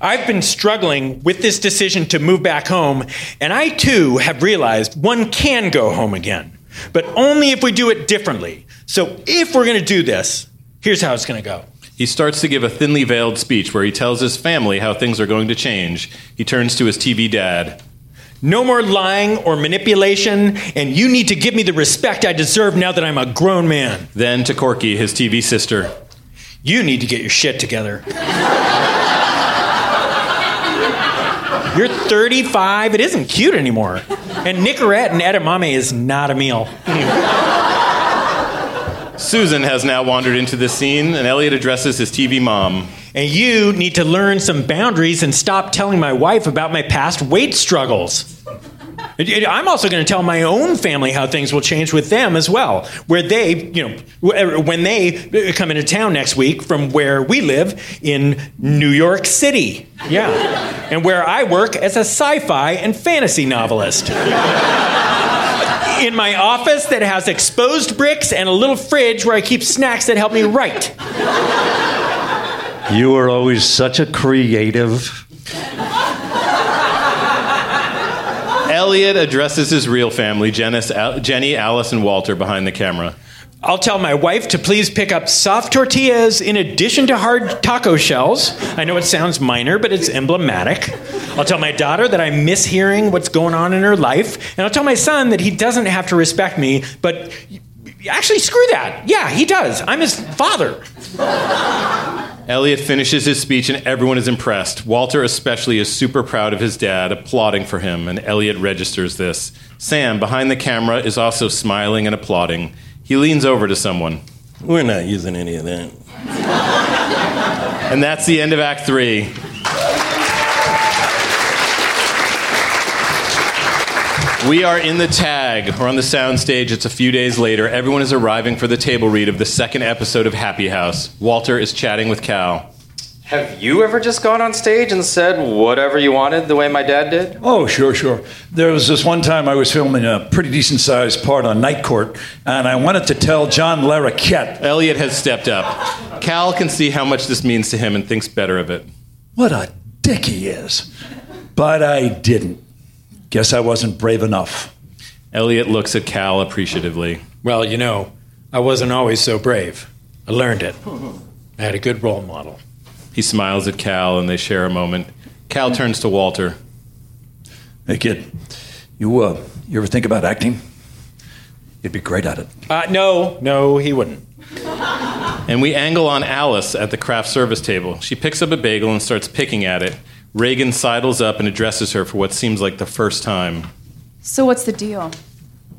I've been struggling with this decision to move back home, and I too have realized one can go home again, but only if we do it differently. So if we're going to do this, here's how it's going to go. He starts to give a thinly veiled speech where he tells his family how things are going to change. He turns to his TV dad. No more lying or manipulation, and you need to give me the respect I deserve now that I'm a grown man. Then to Corky, his TV sister. You need to get your shit together. You're 35. It isn't cute anymore. And Nicorette and edamame is not a meal. Susan has now wandered into the scene, and Elliot addresses his TV mom. And you need to learn some boundaries and stop telling my wife about my past weight struggles. I'm also going to tell my own family how things will change with them as well. Where they, you know, when they uh, come into town next week from where we live in New York City. Yeah. And where I work as a sci fi and fantasy novelist. In my office that has exposed bricks and a little fridge where I keep snacks that help me write. You are always such a creative. Elliot addresses his real family, Janice, Al- Jenny, Alice, and Walter, behind the camera. I'll tell my wife to please pick up soft tortillas in addition to hard taco shells. I know it sounds minor, but it's emblematic. I'll tell my daughter that I miss hearing what's going on in her life. And I'll tell my son that he doesn't have to respect me, but actually, screw that. Yeah, he does. I'm his father. Elliot finishes his speech and everyone is impressed. Walter, especially, is super proud of his dad, applauding for him, and Elliot registers this. Sam, behind the camera, is also smiling and applauding. He leans over to someone. We're not using any of that. And that's the end of Act Three. We are in the tag. We're on the soundstage. It's a few days later. Everyone is arriving for the table read of the second episode of Happy House. Walter is chatting with Cal. Have you ever just gone on stage and said whatever you wanted the way my dad did? Oh, sure, sure. There was this one time I was filming a pretty decent sized part on Night Court, and I wanted to tell John Larroquette. Elliot has stepped up. Cal can see how much this means to him and thinks better of it. What a dick he is. But I didn't. Guess I wasn't brave enough. Elliot looks at Cal appreciatively. Well, you know, I wasn't always so brave. I learned it. I had a good role model. He smiles at Cal and they share a moment. Cal turns to Walter. Hey, kid, you, uh, you ever think about acting? You'd be great at it. Uh, no, no, he wouldn't. And we angle on Alice at the craft service table. She picks up a bagel and starts picking at it. Reagan sidles up and addresses her for what seems like the first time. So what's the deal?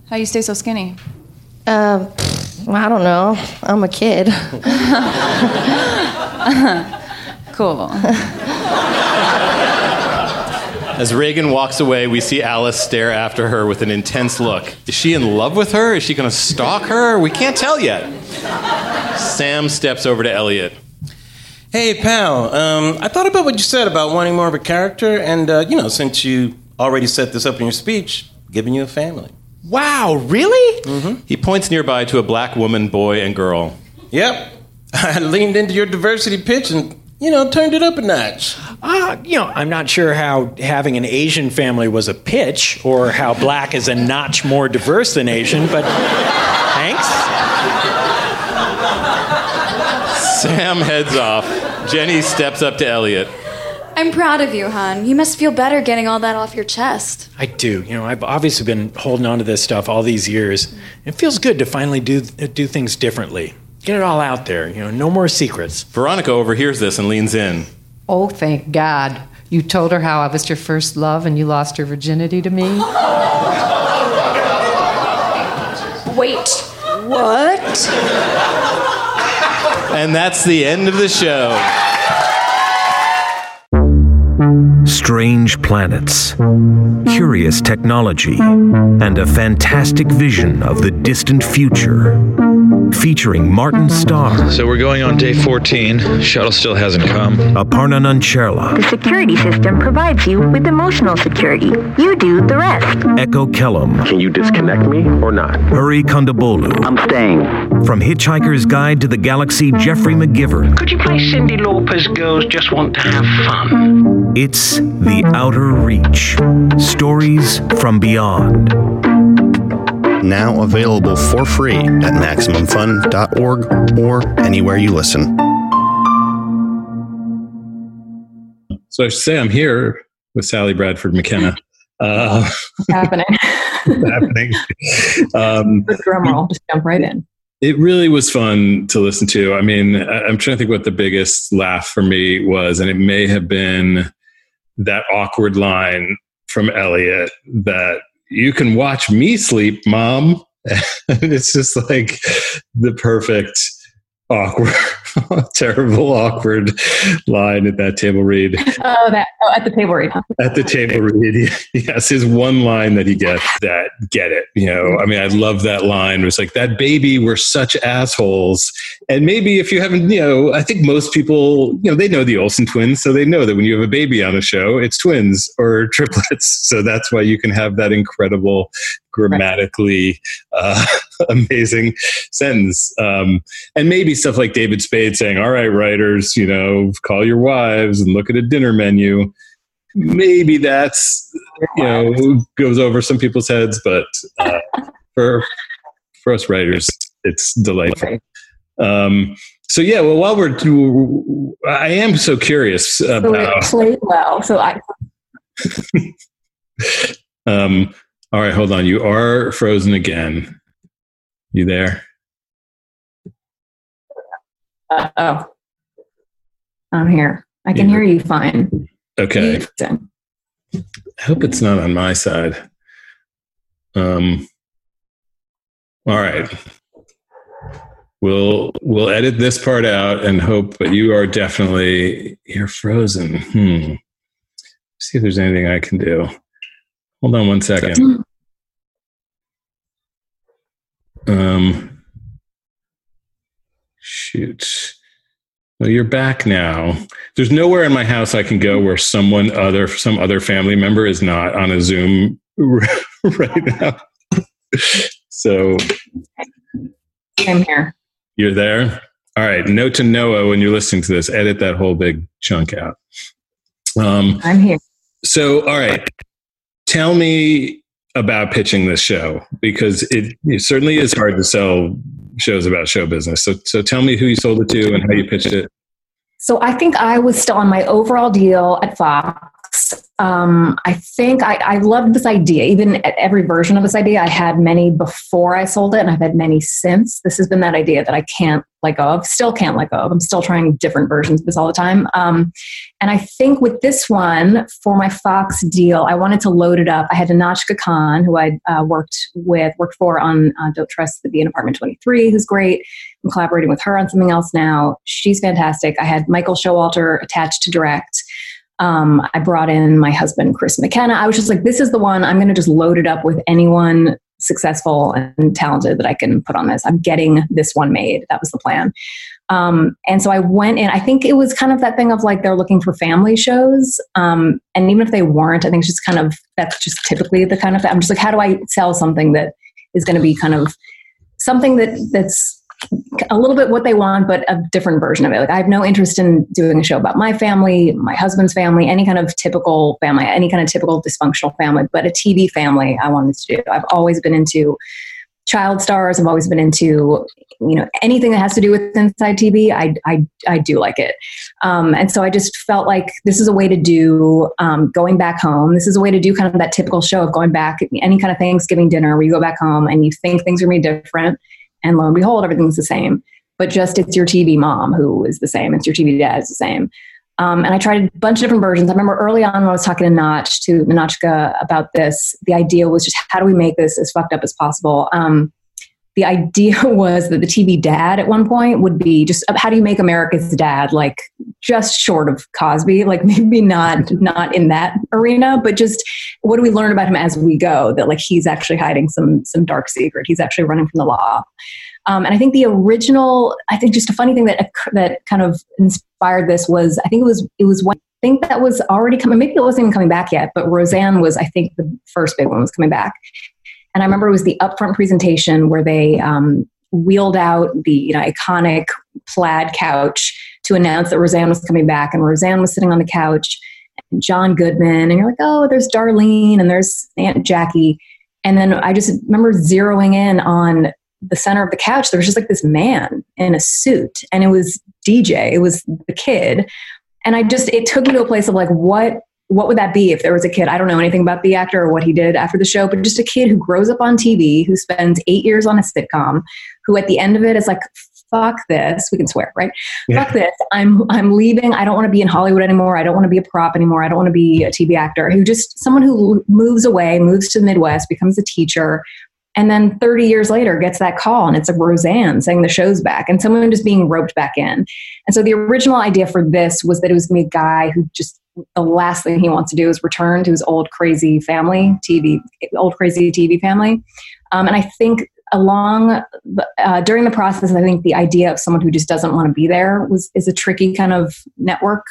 How you stay so skinny? Um, I don't know. I'm a kid. cool. As Reagan walks away, we see Alice stare after her with an intense look. Is she in love with her? Is she going to stalk her? We can't tell yet. Sam steps over to Elliot. Hey, pal. Um, I thought about what you said about wanting more of a character, and uh, you know, since you already set this up in your speech, giving you a family. Wow, really? Mm-hmm. He points nearby to a black woman, boy, and girl. Yep. I leaned into your diversity pitch and you know turned it up a notch. Uh, you know, I'm not sure how having an Asian family was a pitch, or how black is a notch more diverse than Asian, but thanks. Sam heads off. Jenny steps up to Elliot. I'm proud of you, hon. You must feel better getting all that off your chest. I do. You know, I've obviously been holding on to this stuff all these years. It feels good to finally do do things differently. Get it all out there. You know, no more secrets. Veronica overhears this and leans in. Oh, thank God. You told her how I was your first love and you lost your virginity to me? Wait, what? And that's the end of the show. Strange planets, curious technology, and a fantastic vision of the distant future. Featuring Martin Starr. So we're going on day 14. Shuttle still hasn't come. Aparna Nancherla. The security system provides you with emotional security. You do the rest. Echo Kellum. Can you disconnect me or not? Hari Kondabolu. I'm staying. From Hitchhiker's Guide to the Galaxy, Geoffrey McGivern. Could you play Cyndi Lauper's Girls Just Want to Have Fun? It's The Outer Reach. Stories from Beyond. Now available for free at MaximumFun.org or anywhere you listen. So I should say I'm here with Sally Bradford McKenna. Uh, What's happening? happening. Um, drum roll, just jump right in. It really was fun to listen to. I mean, I'm trying to think what the biggest laugh for me was, and it may have been that awkward line from Elliot that you can watch me sleep, mom. it's just like the perfect awkward, terrible, awkward line at that table read. Oh, that oh, at the table read. Huh? At the table read, yes, his one line that he gets that get it. You know, I mean, I love that line. It was like that baby. We're such assholes. And maybe if you haven't, you know, I think most people, you know, they know the Olsen twins, so they know that when you have a baby on a show, it's twins or triplets. So that's why you can have that incredible, grammatically uh, amazing sentence. Um, and maybe stuff like David Spade saying, "All right, writers, you know, call your wives and look at a dinner menu." Maybe that's you know goes over some people's heads, but uh, for for us writers, it's delightful. Um, so yeah, well, while we're, I am so curious So it about. well. So I Um, all right, hold on. You are frozen again. You there? uh, oh, I'm here. I can hear you fine. Okay. I hope it's not on my side. Um, all right. We'll we'll edit this part out and hope, but you are definitely you're frozen. Hmm. See if there's anything I can do. Hold on one second. Um. Shoot. Well, you're back now. There's nowhere in my house I can go where someone other, some other family member is not on a Zoom right now. So I'm here. you're there. All right. Note to Noah when you're listening to this, edit that whole big chunk out. Um, I'm here. so, all right. Tell me about pitching this show because it, it certainly is hard to sell shows about show business. So, so tell me who you sold it to and how you pitched it. So I think I was still on my overall deal at Fox. Um, I think I, I loved this idea. Even at every version of this idea, I had many before I sold it, and I've had many since. This has been that idea that I can't let go of, still can't let go of. I'm still trying different versions of this all the time. Um, and I think with this one, for my Fox deal, I wanted to load it up. I had Nahnatchka Khan, who I uh, worked with, worked for on uh, Don't Trust the Bee in Apartment 23, who's great. I'm collaborating with her on something else now. She's fantastic. I had Michael Showalter attached to direct. Um, I brought in my husband, Chris McKenna. I was just like, this is the one. I'm going to just load it up with anyone successful and talented that I can put on this. I'm getting this one made. That was the plan. Um, and so I went in. I think it was kind of that thing of like they're looking for family shows. Um, and even if they weren't, I think it's just kind of that's just typically the kind of I'm just like, how do I sell something that is going to be kind of something that that's a little bit what they want, but a different version of it. Like I have no interest in doing a show about my family, my husband's family, any kind of typical family, any kind of typical dysfunctional family, but a TV family I wanted to do. I've always been into child stars. I've always been into you know anything that has to do with inside TV. I I, I do like it, um, and so I just felt like this is a way to do um, going back home. This is a way to do kind of that typical show of going back any kind of Thanksgiving dinner where you go back home and you think things are going to be different, and lo and behold, everything's the same. But just it's your TV mom who is the same. It's your TV dad is the same. Um, and I tried a bunch of different versions. I remember early on when I was talking to Notch, to Notchka about this, the idea was just how do we make this as fucked up as possible? Um, the idea was that the TV dad at one point would be just how do you make America's dad like just short of Cosby, like maybe not not in that arena, but just what do we learn about him as we go? That like he's actually hiding some some dark secret. He's actually running from the law. Um, and I think the original, I think just a funny thing that that kind of inspired this was I think it was it was one I think that was already coming. Maybe it wasn't even coming back yet, but Roseanne was I think the first big one was coming back. And I remember it was the upfront presentation where they um, wheeled out the you know, iconic plaid couch to announce that Roseanne was coming back, and Roseanne was sitting on the couch. And John Goodman, and you're like, oh, there's Darlene, and there's Aunt Jackie. And then I just remember zeroing in on the center of the couch, there was just like this man in a suit, and it was DJ. It was the kid, and I just it took me to a place of like, what what would that be if there was a kid? I don't know anything about the actor or what he did after the show, but just a kid who grows up on TV, who spends eight years on a sitcom, who at the end of it is like, fuck this. We can swear, right? Yeah. Fuck this. I'm I'm leaving. I don't want to be in Hollywood anymore. I don't want to be a prop anymore. I don't want to be a TV actor. Who just someone who moves away, moves to the Midwest, becomes a teacher, and then 30 years later gets that call and it's a Roseanne saying the show's back and someone just being roped back in. And so the original idea for this was that it was going to be a guy who just the last thing he wants to do is return to his old crazy family, TV, old crazy TV family. Um, and I think along uh, during the process, I think the idea of someone who just doesn't want to be there was is a tricky kind of network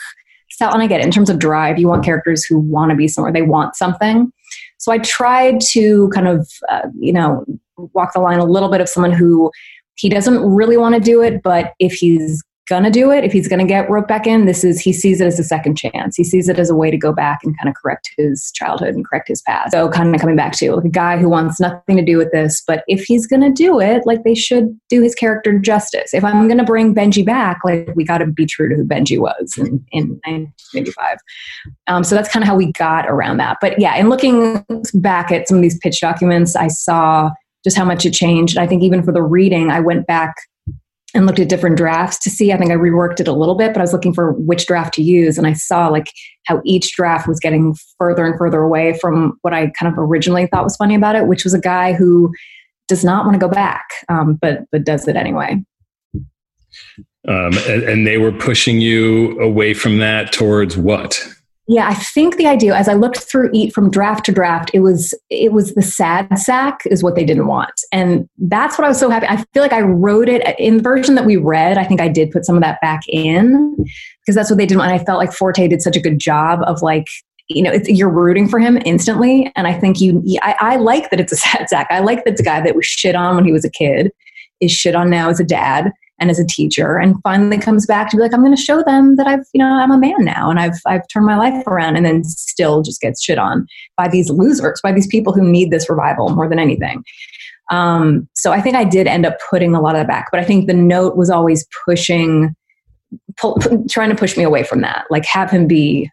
style. And I get it in terms of drive. You want characters who want to be somewhere, they want something. So I tried to kind of, uh, you know, walk the line a little bit of someone who he doesn't really want to do it, but if he's gonna do it, if he's gonna get roped back in, this is he sees it as a second chance. He sees it as a way to go back and kind of correct his childhood and correct his past. So kind of coming back to like a guy who wants nothing to do with this, but if he's gonna do it, like they should do his character justice. If I'm gonna bring Benji back, like we got to be true to who Benji was in, in 1985. Um, so that's kind of how we got around that. But yeah, in looking back at some of these pitch documents, I saw just how much it changed. And I think even for the reading, I went back and looked at different drafts to see. I think I reworked it a little bit, but I was looking for which draft to use. And I saw like how each draft was getting further and further away from what I kind of originally thought was funny about it, which was a guy who does not want to go back, um, but but does it anyway. Um, and, and they were pushing you away from that towards what? Yeah, I think the idea as I looked through eat from draft to draft, it was it was the sad sack is what they didn't want. And that's what I was so happy. I feel like I wrote it in the version that we read. I think I did put some of that back in because that's what they didn't want. And I felt like Forte did such a good job of like you know, you're rooting for him instantly. And I think you, I, I like that it's a sad sack. I like that the guy that was shit on when he was a kid is shit on now as a dad and as a teacher and finally comes back to be like i'm going to show them that i've you know i'm a man now and i've i've turned my life around and then still just gets shit on by these losers by these people who need this revival more than anything. Um, so i think i did end up putting a lot of that back but i think the note was always pushing pull, trying to push me away from that like have him be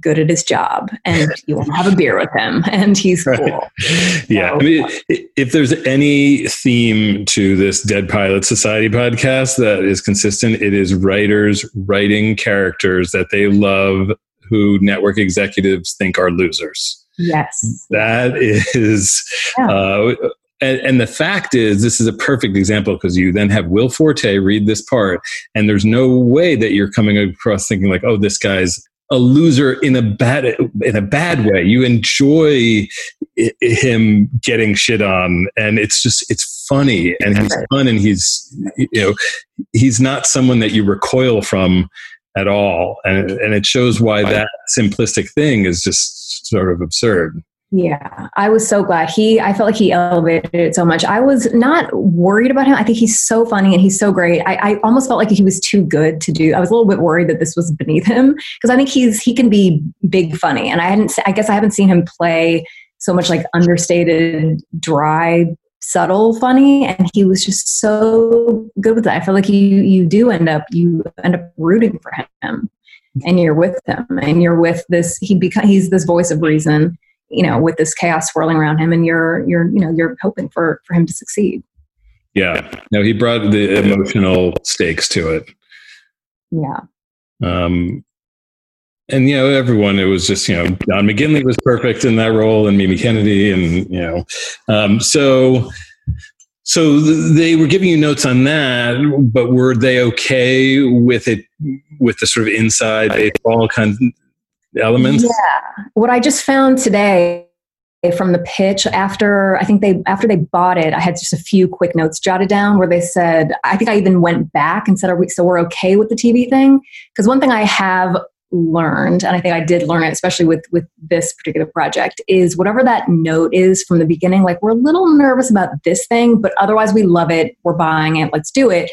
good at his job and you want to have a beer with him and he's cool. Right. Yeah. So, I mean, if there's any theme to this Dead Pilot Society podcast that is consistent, it is writers writing characters that they love who network executives think are losers. Yes. That is, yeah. uh, and, and, the fact is, this is a perfect example because you then have Will Forte read this part, and there's no way that you're coming across thinking like, "Oh, this guy's a loser in a bad in a bad way. You enjoy him getting shit on, and it's just it's funny and he's fun and he's you know he's not someone that you recoil from at all, and and it shows why that simplistic thing is just sort of absurd. Yeah, I was so glad. He, I felt like he elevated it so much. I was not worried about him. I think he's so funny and he's so great. I, I almost felt like he was too good to do. I was a little bit worried that this was beneath him because I think he's he can be big funny, and I hadn't. I guess I haven't seen him play so much like understated, dry subtle funny and he was just so good with that. I feel like you you do end up you end up rooting for him and you're with him and you're with this he beca- he's this voice of reason, you know, with this chaos swirling around him and you're you're you know, you're hoping for for him to succeed. Yeah. No, he brought the emotional stakes to it. Yeah. Um, and you know, everyone. It was just you know, John McGinley was perfect in that role, and Mimi Kennedy, and you know, um, so so th- they were giving you notes on that, but were they okay with it with the sort of inside baseball kind of elements? Yeah. What I just found today from the pitch after I think they after they bought it, I had just a few quick notes jotted down where they said I think I even went back and said, "Are we so we're okay with the TV thing?" Because one thing I have learned, and I think I did learn it, especially with with this particular project, is whatever that note is from the beginning. Like we're a little nervous about this thing, but otherwise we love it. We're buying it. Let's do it.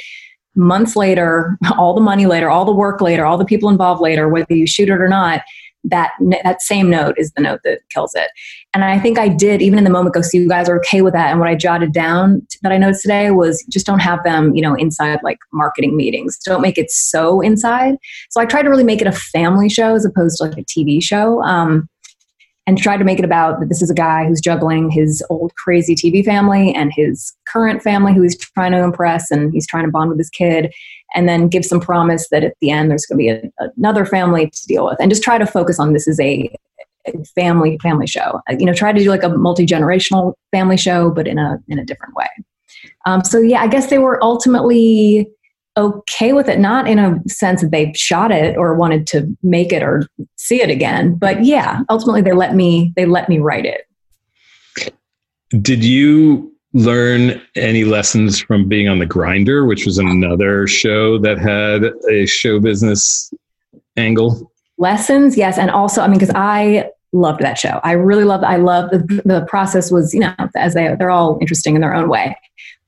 Months later, all the money later, all the work later, all the people involved later, whether you shoot it or not, that that same note is the note that kills it. And I think I did even in the moment go, so you guys are okay with that. And what I jotted down that I noticed today was just don't have them, you know, inside like marketing meetings. Don't make it so inside. So I tried to really make it a family show as opposed to like a TV show. Um, and tried to make it about that this is a guy who's juggling his old crazy TV family and his current family who he's trying to impress and he's trying to bond with his kid and then give some promise that at the end there's going to be a, another family to deal with. And just try to focus on this is a, family family show. Uh, you know try to do like a multi-generational family show but in a in a different way. Um, so yeah i guess they were ultimately okay with it. Not in a sense that they shot it or wanted to make it or see it again but yeah ultimately they let me they let me write it. Did you learn any lessons from being on the Grinder, which was another show that had a show business angle? lessons yes and also i mean because i loved that show. I really loved i loved the, the process was you know as they they're all interesting in their own way.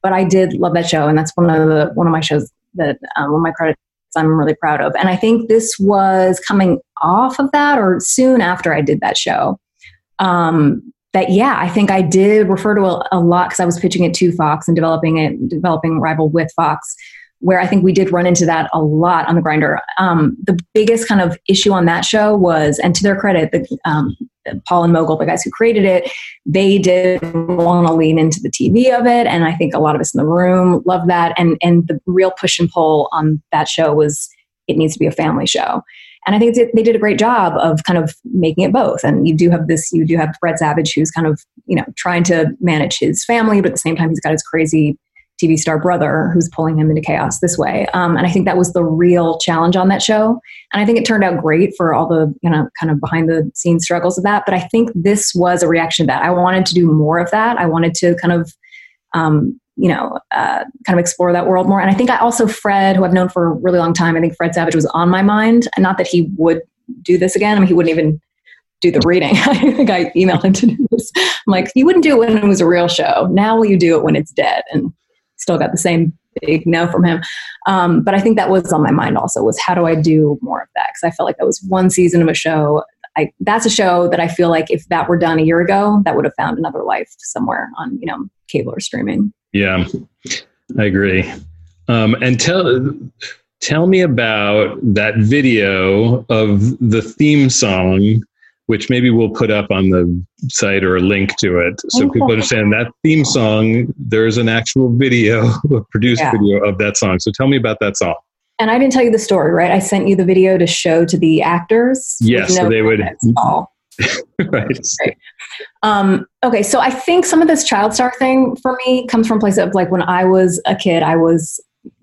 But i did love that show and that's one of the one of my shows that um, one of my credits i'm really proud of. And i think this was coming off of that or soon after i did that show. Um, that yeah i think i did refer to a, a lot because i was pitching it to fox and developing it developing rival with fox where I think we did run into that a lot on the grinder. Um, the biggest kind of issue on that show was, and to their credit, the, um, Paul and Mogel, the guys who created it, they did want to lean into the TV of it, and I think a lot of us in the room love that. And and the real push and pull on that show was it needs to be a family show. And I think they did a great job of kind of making it both. And you do have this, you do have Fred Savage, who's kind of, you know, trying to manage his family, but at the same time, he's got his crazy TV star brother who's pulling him into chaos this way. Um, and I think that was the real challenge on that show. And I think it turned out great for all the, you know, kind of behind the scenes struggles of that. But I think this was a reaction to that. I wanted to do more of that. I wanted to kind of, um, you know, uh, kind of explore that world more. And I think I also, Fred, who I've known for a really long time, I think Fred Savage was on my mind. And not that he would do this again. I mean, he wouldn't even do the reading. I think I emailed him to do this. I'm like, you wouldn't do it when it was a real show. Now will you do it when it's dead? And still got the same big no from him. Um, but I think that was on my mind also was how do I do more of that? Because I felt like that was one season of a show. I, that's a show that I feel like if that were done a year ago, that would have found another life somewhere on you know cable or streaming. Yeah, I agree. Um, and tell tell me about that video of the theme song, which maybe we'll put up on the site or a link to it, so people understand that theme song. There's an actual video, a produced Yeah. video of that song. So tell me about that song. And I didn't tell you the story, right? I sent you the video to show to the actors. Yes, so they would. context at all. right. Um, okay, so I think some of this child star thing for me comes from a place of like when I was a kid, I was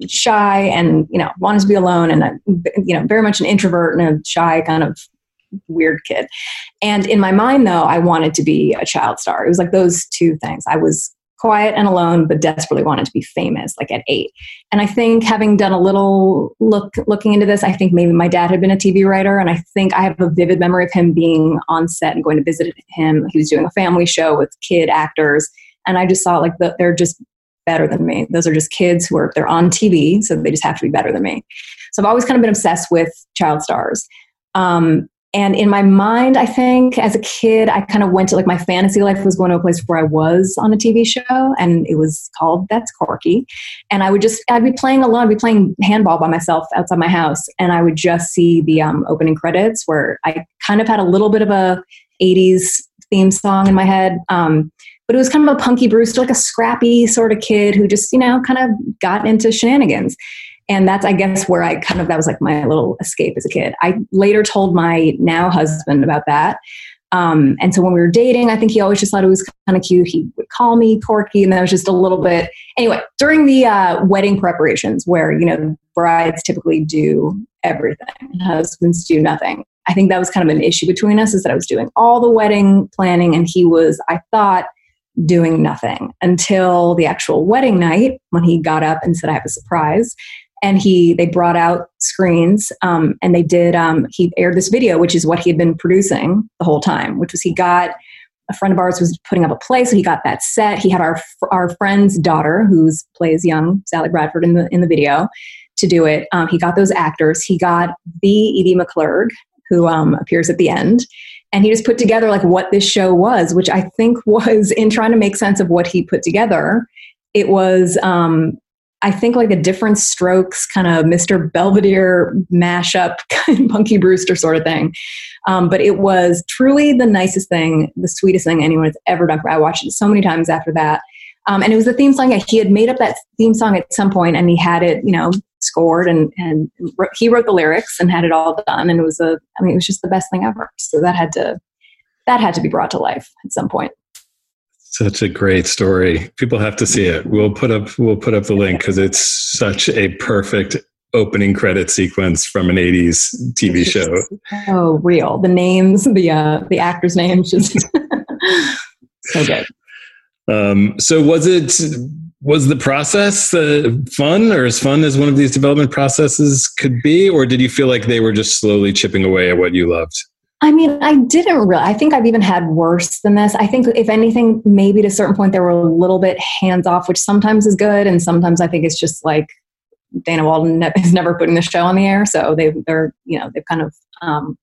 shy and you know wanted to be alone and you know very much an introvert and a shy kind of weird kid. And in my mind, though, I wanted to be a child star. It was like those two things. I was quiet and alone, but desperately wanted to be famous, like at eight. And I think having done a little look looking into this, I think maybe my dad had been a TV writer, and I think I have a vivid memory of him being on set and going to visit him. He was doing a family show with kid actors, and I just saw like the, they're just better than me. Those are just kids who are they're on TV, so they just have to be better than me. So I've always kind of been obsessed with child stars. Um, and in my mind, I think as a kid, I kind of went to like my fantasy life was going to a place where I was on a TV show, and it was called That's Corky. And I would just, I'd be playing alone, I'd be playing handball by myself outside my house, and I would just see the um, opening credits where I kind of had a little bit of a 80s theme song in my head. Um, but it was kind of a punky Brewster, like a scrappy sort of kid who just, you know, kind of got into shenanigans and that's i guess where i kind of that was like my little escape as a kid. I later told my now husband about that. Um, and so when we were dating i think he always just thought it was kind of cute. He would call me porky and that was just a little bit anyway during the uh, wedding preparations where you know brides typically do everything husbands do nothing i think that was kind of an issue between us is that i was doing all the wedding planning and he was i thought doing nothing until the actual wedding night when he got up and said i have a surprise and he they brought out screens um, and they did um, he aired this video which is what he had been producing the whole time which was he got a friend of ours was putting up a play so he got that set. He had our our friend's daughter who's plays young sally bradford in the in the video to do it. Um, he got those actors. He got the edie mcclurg who um, appears at the end and he just put together like what this show was which i think was in trying to make sense of what he put together it was um, I think like a Diff'rent Strokes kind of Mr. Belvedere mashup, Punky Brewster sort of thing. Um, but it was truly the nicest thing, the sweetest thing anyone has ever done. I watched it so many times after that. Um, and it was the theme song. He had made up that theme song at some point and he had it, you know, scored and, and he wrote the lyrics and had it all done. And it was a, I mean, it was just the best thing ever. So that had to, that had to be brought to life at some point. Such a great story. People have to see it. We'll put up we'll put up the link because it's such a perfect opening credit sequence from an 80s TV show. Oh, real. The names, the uh the actors' names just so good. Um, so was it was the process uh, fun or as fun as one of these development processes could be or did you feel like they were just slowly chipping away at what you loved I mean, I didn't really. I think I've even had worse than this. I think, if anything, maybe to a certain point, they were a little bit hands off, which sometimes is good. And sometimes I think it's just like Dana Walden is never putting the show on the air. So they, they're, you know, they've kind of um,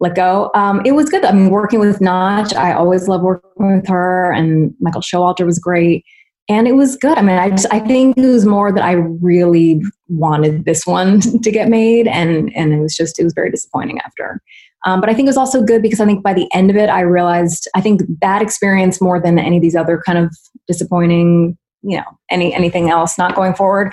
let go. Um, it was good. I mean, working with Notch, I always love working with her. And Michael Showalter was great. And it was good. I mean, I just, I think it was more that I really wanted this one to get made. And, and it was just, it was very disappointing after. Um, but I think it was also good because I think by the end of it, I realized I think that experience more than any of these other kind of disappointing, you know, any anything else not going forward.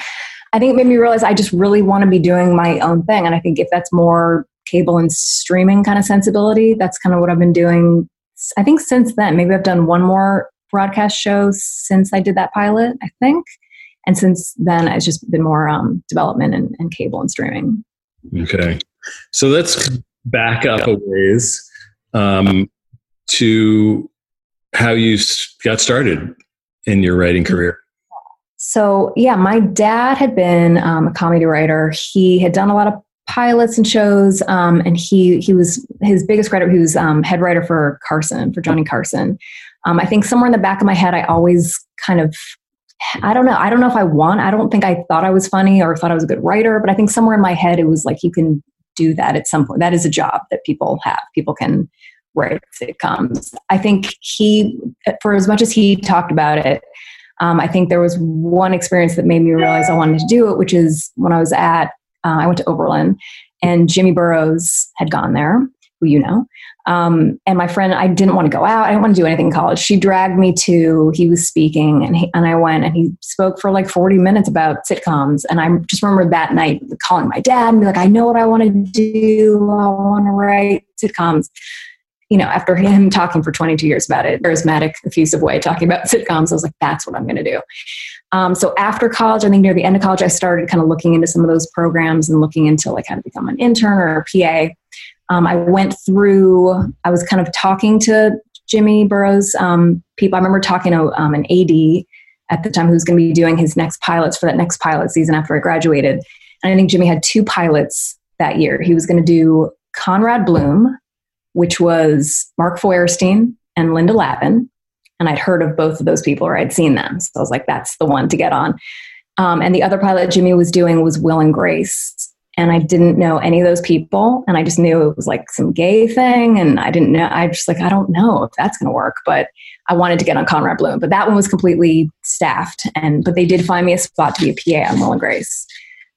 I think it made me realize I just really want to be doing my own thing. And I think if that's more cable and streaming kind of sensibility, that's kind of what I've been doing. I think since then, maybe I've done one more broadcast show since I did that pilot, I think. And since then, it's just been more um, development and, and cable and streaming. Okay. So let's back up a ways um, to how you got started in your writing career. So, yeah, my dad had been um, a comedy writer. He had done a lot of pilots and shows, um, and he he was his biggest credit. He was um, head writer for Carson for Johnny Carson. Um, I think somewhere in the back of my head, I always kind of I don't know. I don't know if I want. I don't think I thought I was funny or thought I was a good writer, but I think somewhere in my head it was like you can do that at some point. That is a job that people have. People can write sitcoms. I think he, for as much as he talked about it, um, I think there was one experience that made me realize I wanted to do it, which is when I was at, uh, I went to Oberlin and Jimmy Burrows had gone there, who you know. Um, and my friend, I didn't want to go out. I didn't want to do anything in college. She dragged me to, he was speaking and, he, and I went and he spoke for like 40 minutes about sitcoms. And I just remember that night calling my dad and be like, I know what I want to do. I want to write sitcoms. You know, after him talking for 22 years about it, charismatic, effusive way, talking about sitcoms, I was like, that's what I'm going to do. Um, so after college, I think near the end of college, I started kind of looking into some of those programs and looking into like how to become an intern or a PA. Um, I went through, I was kind of talking to Jimmy Burrows um, people. I remember talking to um, an AD at the time who was going to be doing his next pilots for that next pilot season after I graduated. And I think Jimmy had two pilots that year. He was going to do Conrad Bloom, which was Mark Feuerstein and Linda Lavin. And I'd heard of both of those people or I'd seen them. So I was like, that's the one to get on. Um, and the other pilot Jimmy was doing was Will and Grace and I didn't know any of those people. And I just knew it was like some gay thing. And I didn't know, I just like, I don't know if that's going to work, but I wanted to get on Conrad Bloom. But that one was completely staffed. And, but they did find me a spot to be a PA on Will and Grace.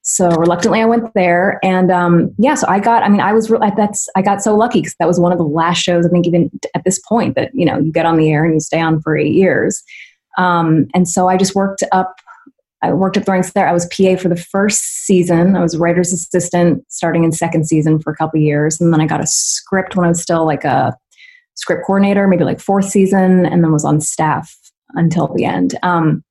So reluctantly, I went there, and um, yeah. So I got. I mean, I was. re- That's. I got so lucky because that was one of the last shows. I think even at this point that you know you get on the air and you stay on for eight years. Um, and so I just worked up. I worked at ranks there. I was PA for the first season. I was writer's assistant starting in second season for a couple years, and then I got a script when I was still like a script coordinator, maybe like fourth season, and then was on staff until the end. Um,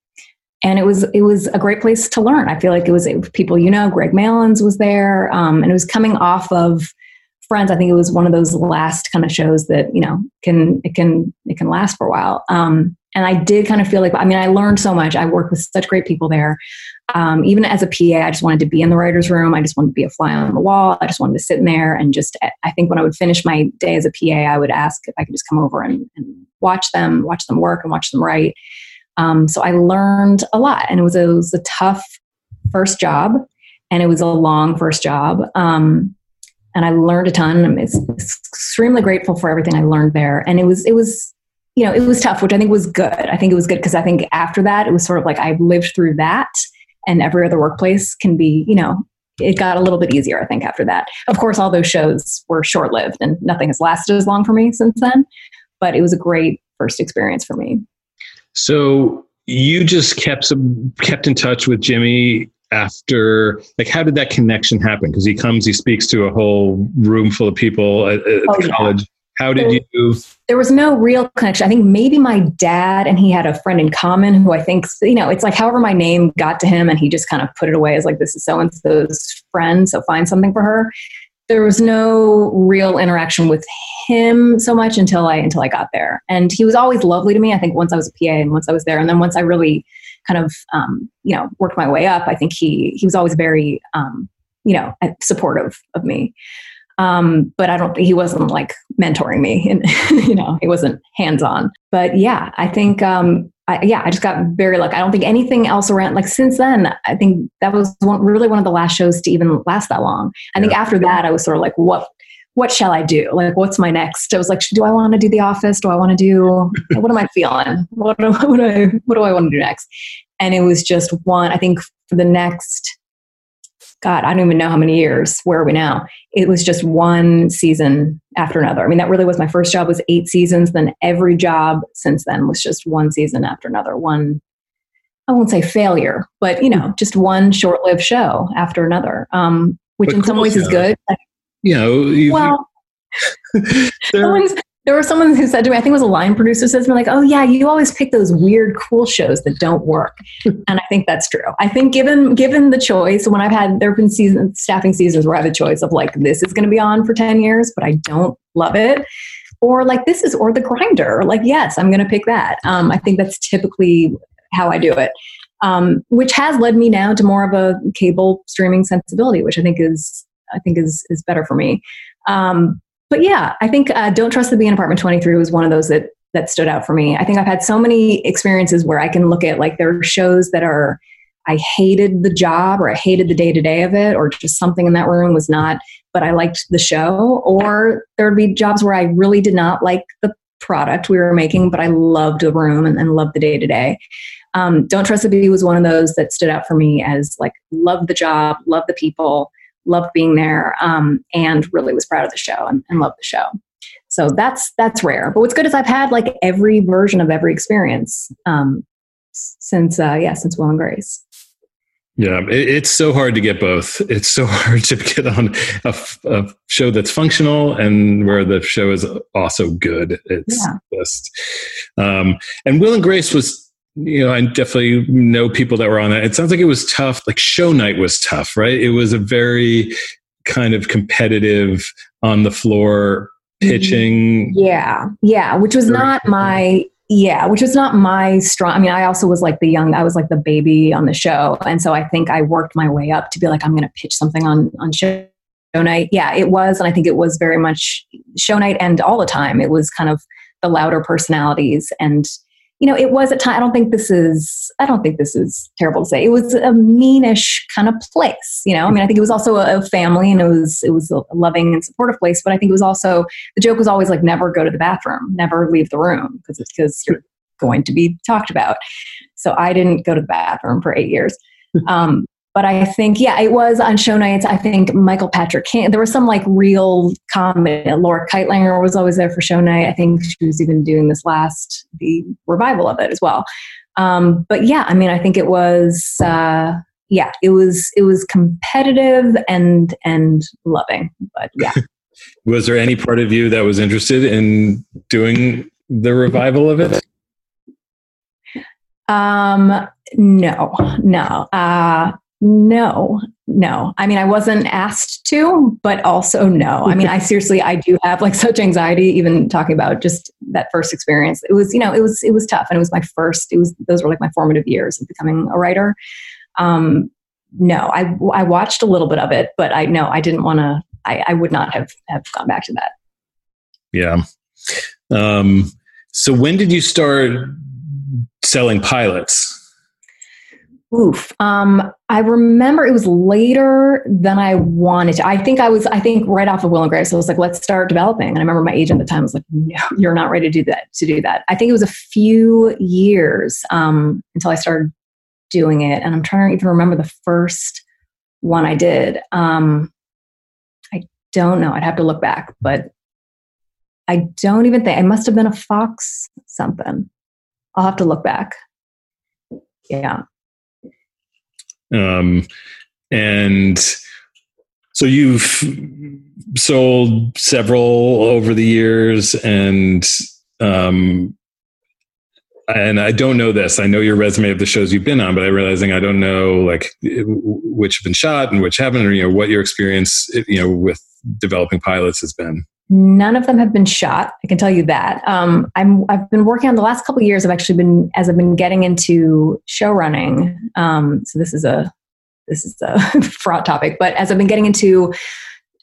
and it was it was a great place to learn. I feel like it was people you know. Greg Malins was there, um, and it was coming off of Friends. I think it was one of those last kind of shows that you know can it can it can last for a while. Um, and I did kind of feel like I mean I learned so much. I worked with such great people there. Um, even as a PA, I just wanted to be in the writers' room. I just wanted to be a fly on the wall. I just wanted to sit in there and just. I think when I would finish my day as a PA, I would ask if I could just come over and, and watch them, watch them work, and watch them write. Um, so I learned a lot, and it was a, it was a tough first job, and it was a long first job. Um, and I learned a ton. I'm extremely grateful for everything I learned there. And it was it was you know it was tough, which I think was good. I think it was good because I think after that it was sort of like I lived through that, and every other workplace can be you know it got a little bit easier. I think after that. Of course, all those shows were short lived, and nothing has lasted as long for me since then. But it was a great first experience for me. So you just kept some kept in touch with Jimmy after like how did that connection happen? Because he comes, he speaks to a whole room full of people at, at Oh, yeah. college. How did you? There was no real connection. I think maybe my dad and he had a friend in common who I think, you know, it's like however my name got to him and he just kind of put it away as like, this is so and so's friend, so find something for her. There was no real interaction with him so much until I until I got there. And he was always lovely to me. I think once I was a PA and once I was there, and then once I really kind of um, you know worked my way up, I think he he was always very um, you know supportive of me um, but I don't think he wasn't like mentoring me, and you know, he wasn't hands on. But yeah, I think um, I, yeah, I just got very lucky. I don't think anything else around like since then. I think that was one, really one of the last shows to even last that long. I think after that, I was sort of like, what what shall I do? Like, what's my next? I was like, do I want to do The Office? Do I want to do? What am I feeling? What do, what do I what do I want to do next? And it was just one. I think for the next God, I don't even know how many years. Where are we now? It was just one season after another. I mean, that really was my first job was eight seasons. Then every job since then was just one season after another. One, I won't say failure, but you know, just one short-lived show after another. Um, which But in some cool ways is good. You know, you, Well, someone's- there was someone who said to me, I think it was a line producer, says to me like, "Oh yeah, you always pick those weird, cool shows that don't work," and I think that's true. I think given given the choice, when I've had there have been season staffing seasons where I have a choice of like this is going to be on for ten years, but I don't love it, or like this is or the grinder. Like yes, I'm going to pick that. Um, I think that's typically how I do it. Um, which has led me now to more of a cable streaming sensibility, which I think is I think is is better for me. Um, but yeah, I think uh, "Don't Trust the Bee" in Apartment Twenty Three was one of those that that stood out for me. I think I've had so many experiences where I can look at like there are shows that are I hated the job or I hated the day to day of it or just something in that room was not, but I liked the show. Or there would be jobs where I really did not like the product we were making, but I loved the room and, and loved the day to day. Don't Trust the Bee was one of those that stood out for me as like loved the job, loved the people, loved being there, um, and really was proud of the show and, and loved the show. So that's that's rare. But what's good is I've had like every version of every experience um, since uh, yeah since Will and Grace. Yeah, it, it's so hard to get both. It's so hard to get on a show that's functional and where the show is also good. It's just, um, and Will and Grace was, you know, I definitely know people that were on that. It sounds like it was tough. Like show night was tough, right? It was a very kind of competitive on the floor pitching. Yeah, yeah, which was not my yeah, which was not my strong. I mean, I also was like the young, I was like the baby on the show, and so I think I worked my way up to be like, I'm going to pitch something on on show night. Yeah, it was, and I think it was very much show night, and all the time it was kind of the louder personalities, and you know, it was at time. I don't think this is. I don't think this is terrible to say. It was a meanish kind of place. You know, I mean, I think it was also a, a family, and it was it was a loving and supportive place. But I think it was also the joke was always like never go to the bathroom, never leave the room because it's because you're going to be talked about. So I didn't go to the bathroom for eight years. Um, but I think, yeah, it was on show nights. I think Michael Patrick King, there was some like real comedy. Laura Kightlinger was always there for show night. I think she was even doing this last, the revival of it as well. Um, but yeah, I mean, I think it was, uh, yeah, it was, it was competitive and, and loving, but yeah. Was there any part of you that was interested in doing the revival of it? Um, no, no. Uh, no, no. I mean, I wasn't asked to, but also no. I mean, I seriously, I do have like such anxiety, even talking about just that first experience. It was, you know, it was, it was tough. And it was my first, it was, those were like my formative years of becoming a writer. Um, no, I, I watched a little bit of it, but I, no, I didn't want to, I, I would not have, have gone back to that. Yeah. Um, so when did you start selling pilots? Oof. Um, I remember it was later than I wanted to. I think I was, I think right off of Will and Grace, I was like, let's start developing. And I remember my agent at the time was like, no, you're not ready to do that, to do that. I think it was a few years um, until I started doing it. And I'm trying to even remember the first one I did. Um, I don't know. I'd have to look back, but I don't even think, it must have been a Fox something. I'll have to look back. Yeah. Um, and so you've sold several over the years, and um, and I don't know this. I know your resume of the shows you've been on, but I'm realizing I don't know like which have been shot and which haven't, or you know what your experience you know with developing pilots has been. None of them have been shot. I can tell you that. Um, I'm, I've been working on the last couple years. I've actually been, as I've been getting into show running. Um, so this is a, this is a fraught topic, but as I've been getting into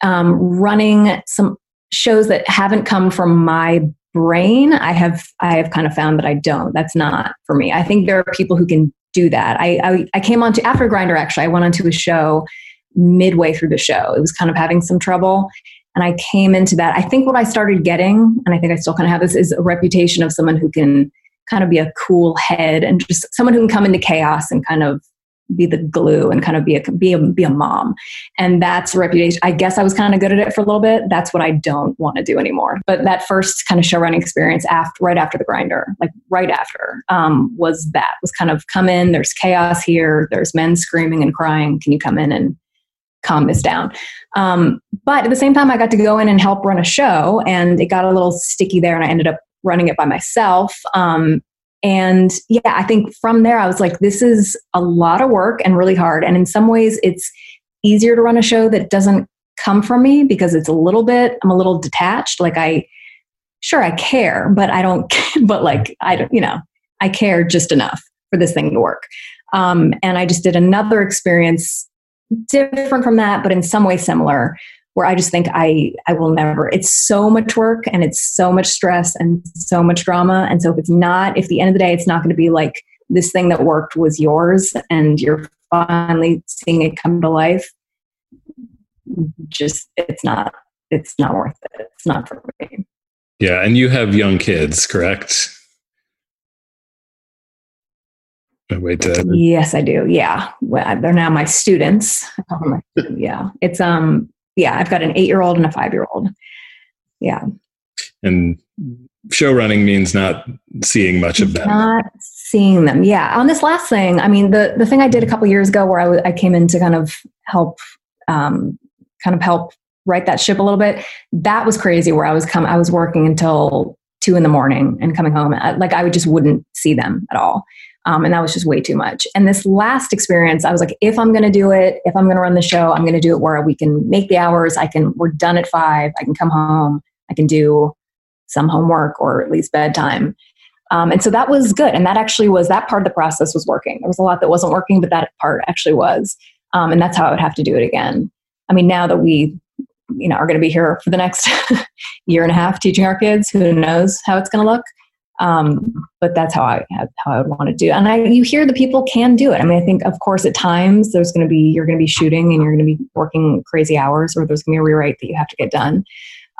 um, running some shows that haven't come from my brain, I have, I have kind of found that I don't. That's not for me. I think there are people who can do that. I, I, I came on to after Grinder. Actually, I went onto a show midway through the show. It was kind of having some trouble and I came into that. I think what I started getting, and I think I still kind of have this, is a reputation of someone who can kind of be a cool head and just someone who can come into chaos and kind of be the glue and kind of be a be a be a mom. And that's a reputation. I guess I was kind of good at it for a little bit. That's what I don't want to do anymore. But that first kind of show running experience after right after the grinder, like right after, um, was that was kind of come in. There's chaos here. There's men screaming and crying. Can you come in and calm this down. Um, but at the same time, I got to go in and help run a show, and it got a little sticky there, and I ended up running it by myself. Um, and yeah, I think from there, I was like, this is a lot of work and really hard. And in some ways, it's easier to run a show that doesn't come from me because it's a little bit, I'm a little detached. Like, I, sure, I care, but I don't, but like, I don't, you know, I care just enough for this thing to work. Um, and I just did another experience different from that, but in some way similar, where I just think I I will never. It's so much work and it's so much stress and so much drama. And so if it's not, if the end of the day it's not going to be like this thing that worked was yours and you're finally seeing it come to life, just it's not it's not worth it. It's not for me. Yeah, and you have young kids, correct? Wait to yes, I do. Yeah, well, they're now my students. yeah, it's um, yeah, I've got an eight-year-old and a five-year-old. Yeah, and show running means not seeing much of them. Not seeing them. Yeah. On this last thing, I mean, the the thing I did a couple years ago, where I, w- I came in to kind of help, um, kind of help right that ship a little bit. That was crazy. Where I was come, I was working until two in the morning and coming home. Like I would just wouldn't see them at all. Um, and that was just way too much. And this last experience, I was like, if I'm going to do it, if I'm going to run the show, I'm going to do it where we can make the hours. I can, we're done at five. I can come home. I can do some homework or at least bedtime. Um, and so that was good. And that actually was, that part of the process was working. There was a lot that wasn't working, but that part actually was. Um, and that's how I would have to do it again. I mean, now that we, you know, are going to be here for the next year and a half teaching our kids, who knows how it's going to look. Um, but that's how I how I would want to do. It. And I you hear the people can do it. I mean, I think of course at times there's going to be you're going to be shooting and you're going to be working crazy hours, or there's going to be a rewrite that you have to get done.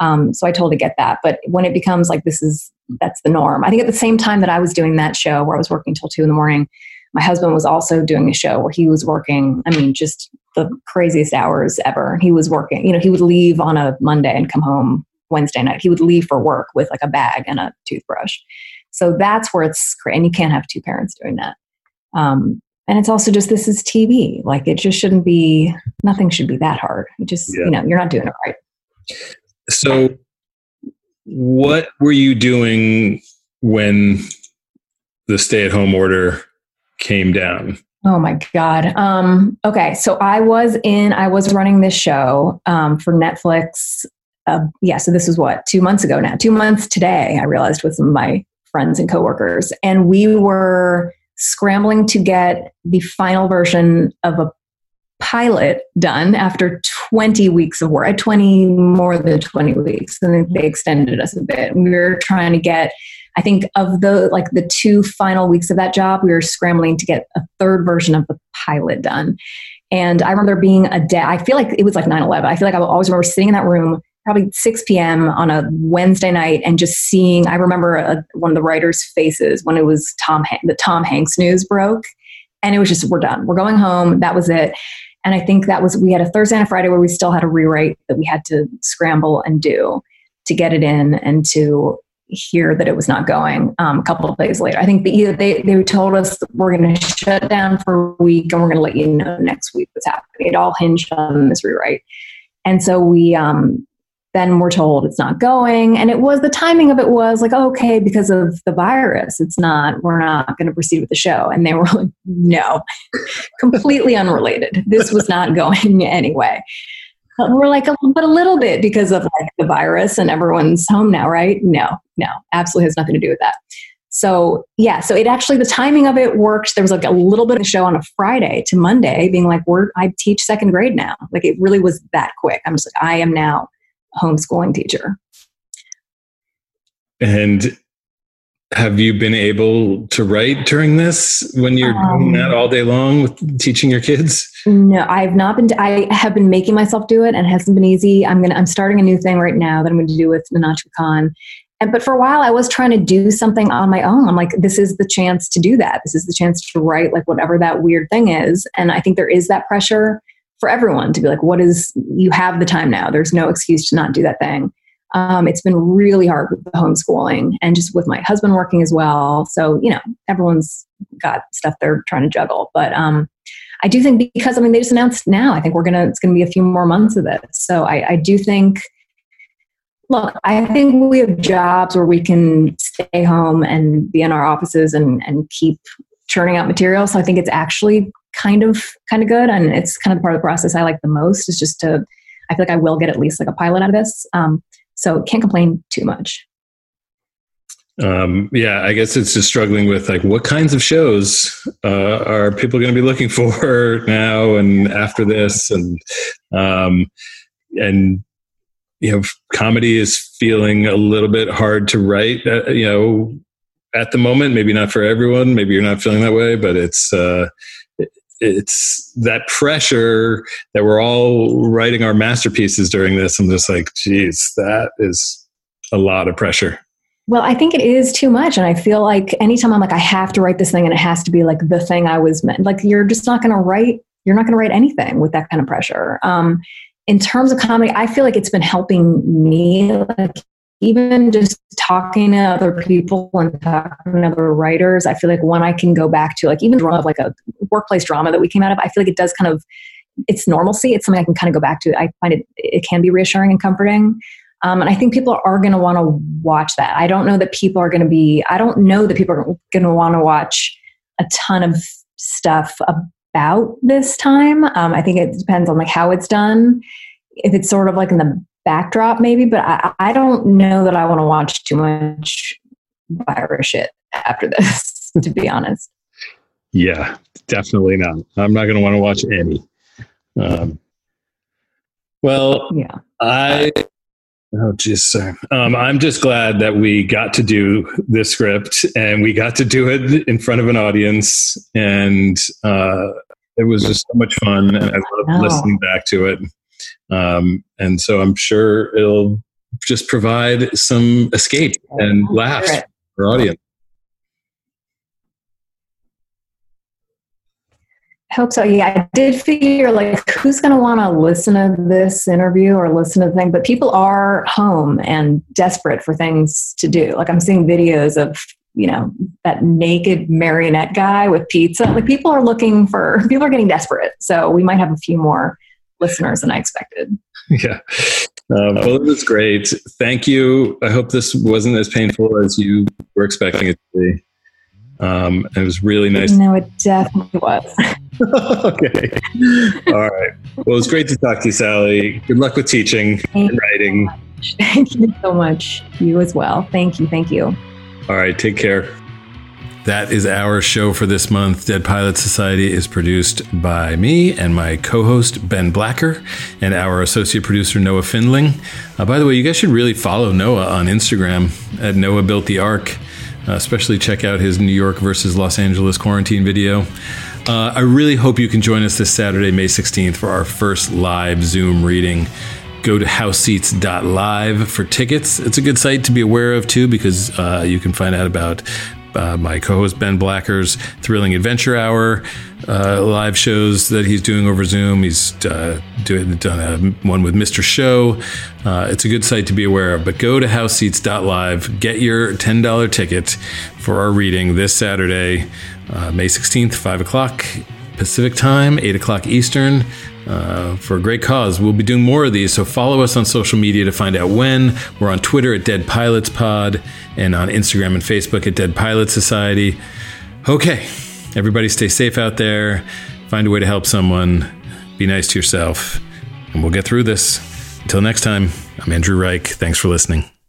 Um, so I totally get that. But when it becomes like this is that's the norm. I think at the same time that I was doing that show where I was working till two in the morning, my husband was also doing a show where he was working. I mean, just the craziest hours ever. He was working. You know, he would leave on a Monday and come home Wednesday night. He would leave for work with like a bag and a toothbrush. So that's where it's and you can't have two parents doing that. Um, and it's also just this is TV. Like it just shouldn't be. Nothing should be that hard. You just Yeah. you know you're not doing it right. So, what were you doing when the stay-at-home order came down? Oh my God. Um, okay. So I was in, I was running this show um, for Netflix. Uh, yeah. So this was what, two months ago now, two months today, I realized with some of my friends and coworkers. And we were scrambling to get the final version of a pilot done after 20 weeks of work, 20, more than 20 weeks. And they extended us a bit. We were trying to get I think of the like the two final weeks of that job, we were scrambling to get a third version of the pilot done. And I remember being a day, I feel like it was like 9 11. I feel like I will always remember sitting in that room, probably 6 p.m. on a Wednesday night, and just seeing. I remember a, one of the writers' faces when it was Tom, the Tom Hanks news broke. And it was just, we're done. We're going home. That was it. And I think that was, we had a Thursday and a Friday where we still had a rewrite that we had to scramble and do to get it in and to hear that it was not going um, a couple of days later. I think the, they, they told us we're going to shut down for a week and we're going to let you know next week what's happening. It all hinged on this rewrite. And so we um, then we're told it's not going. And it was the timing of it was like, okay, because of the virus, it's not, we're not going to proceed with the show. And they were like, no, completely unrelated. This was not going anyway. But we're like, oh, but a little bit because of like the virus and everyone's home now, right? No, no, absolutely has nothing to do with that. So yeah, so it actually the timing of it worked. There was like a little bit of a show on a Friday to Monday, being like, we're I teach second grade now. Like it really was that quick. I'm just like, I am now homeschooling teacher. And have you been able to write during this when you're doing that um, all day long with teaching your kids? No, I've not been. I have been making myself do it, and it hasn't been easy. I'm gonna. I'm starting a new thing right now that I'm going to do with Nahnatchka Khan. And but for a while, I was trying to do something on my own. I'm like, this is the chance to do that. This is the chance to write like whatever that weird thing is. And I think there is that pressure for everyone to be like, what is? You have the time now. There's no excuse to not do that thing. Um, it's been really hard with the homeschooling and just with my husband working as well. So, you know, everyone's got stuff they're trying to juggle. But um, I do think because, I mean, they just announced now, I think we're going to, it's going to be a few more months of this. So I, I do think, look, I think we have jobs where we can stay home and be in our offices and, and keep churning out material. So I think it's actually kind of, kind of good. And it's kind of part of the process I like the most is just to, I feel like I will get at least like a pilot out of this. Um, so can't complain too much. Um, yeah, I guess it's just struggling with like what kinds of shows uh, are people going to be looking for now and after this, and um, and you know, comedy is feeling a little bit hard to write. Uh, you know, at the moment, maybe not for everyone. Maybe you're not feeling that way, but it's uh, it's that pressure that we're all writing our masterpieces during this. I'm just like, geez, that is a lot of pressure. Well, I think it is too much. And I feel like anytime I'm like, I have to write this thing and it has to be like the thing I was meant, like you're just not going to write, you're not going to write anything with that kind of pressure. Um, in terms of comedy, I feel like it's been helping me, like even just talking to other people and talking to other writers. I feel like when I can go back to like even drama, like a workplace drama that we came out of, I feel like it does kind of, it's normalcy. It's something I can kind of go back to. I find it, it can be reassuring and comforting. Um, and I think people are going to want to watch that. I don't know that people are going to be, I don't know that people are going to want to watch a ton of stuff about this time. Um, I think it depends on like how it's done. If it's sort of like in the backdrop, maybe, but I, I don't know that I want to watch too much virus shit after this, to be honest. Yeah, definitely not. I'm not going to want to watch any. Um, well, yeah, I Oh, geez, sorry. Um, I'm just glad that we got to do this script and we got to do it in front of an audience, and uh, it was just so much fun, and I love listening back to it. Um, and so I'm sure it'll just provide some escape and laughs for our audience. I hope so. Yeah, I did figure like who's going to want to listen to this interview or listen to the thing, but people are home and desperate for things to do. Like I'm seeing videos of you know that naked marionette guy with pizza. Like people are looking for people are getting desperate. So we might have a few more listeners than I expected. Yeah. Uh, well, it was great. Thank you. I hope this wasn't as painful as you were expecting it to be. Um, it was really nice. No, it definitely was. okay. All right. Well, it was great to talk to you, Sally. Good luck with teaching and writing. Thank you so much. You as well. Thank you. Thank you. All right. Take care. That is our show for this month. Dead Pilots Society is produced by me and my co host, Ben Blacker, and our associate producer, Noah Findling. Uh, by the way, you guys should really follow Noah on Instagram at Noah Built the Ark. Uh, especially check out his New York versus Los Angeles quarantine video. Uh, I really hope you can join us this Saturday, May 16th, for our first live Zoom reading. Go to houseseats.live for tickets. It's a good site to be aware of, too, because uh, you can find out about uh, my co-host Ben Blacker's Thrilling Adventure Hour uh, live shows that he's doing over Zoom. He's uh, doing done a, one with Mr. Show. Uh, it's a good site to be aware of. But go to houseseats.live, get your ten dollar ticket for our reading this Saturday, uh, May sixteenth, five o'clock Pacific time, eight o'clock Eastern. Uh, for a great cause. We'll be doing more of these, so follow us on social media to find out when. We're on Twitter at Dead Pilots Pod and on Instagram and Facebook at Dead Pilots Society. Okay, everybody stay safe out there. Find a way to help someone. Be nice to yourself, and we'll get through this. Until next time, I'm Andrew Reich. Thanks for listening.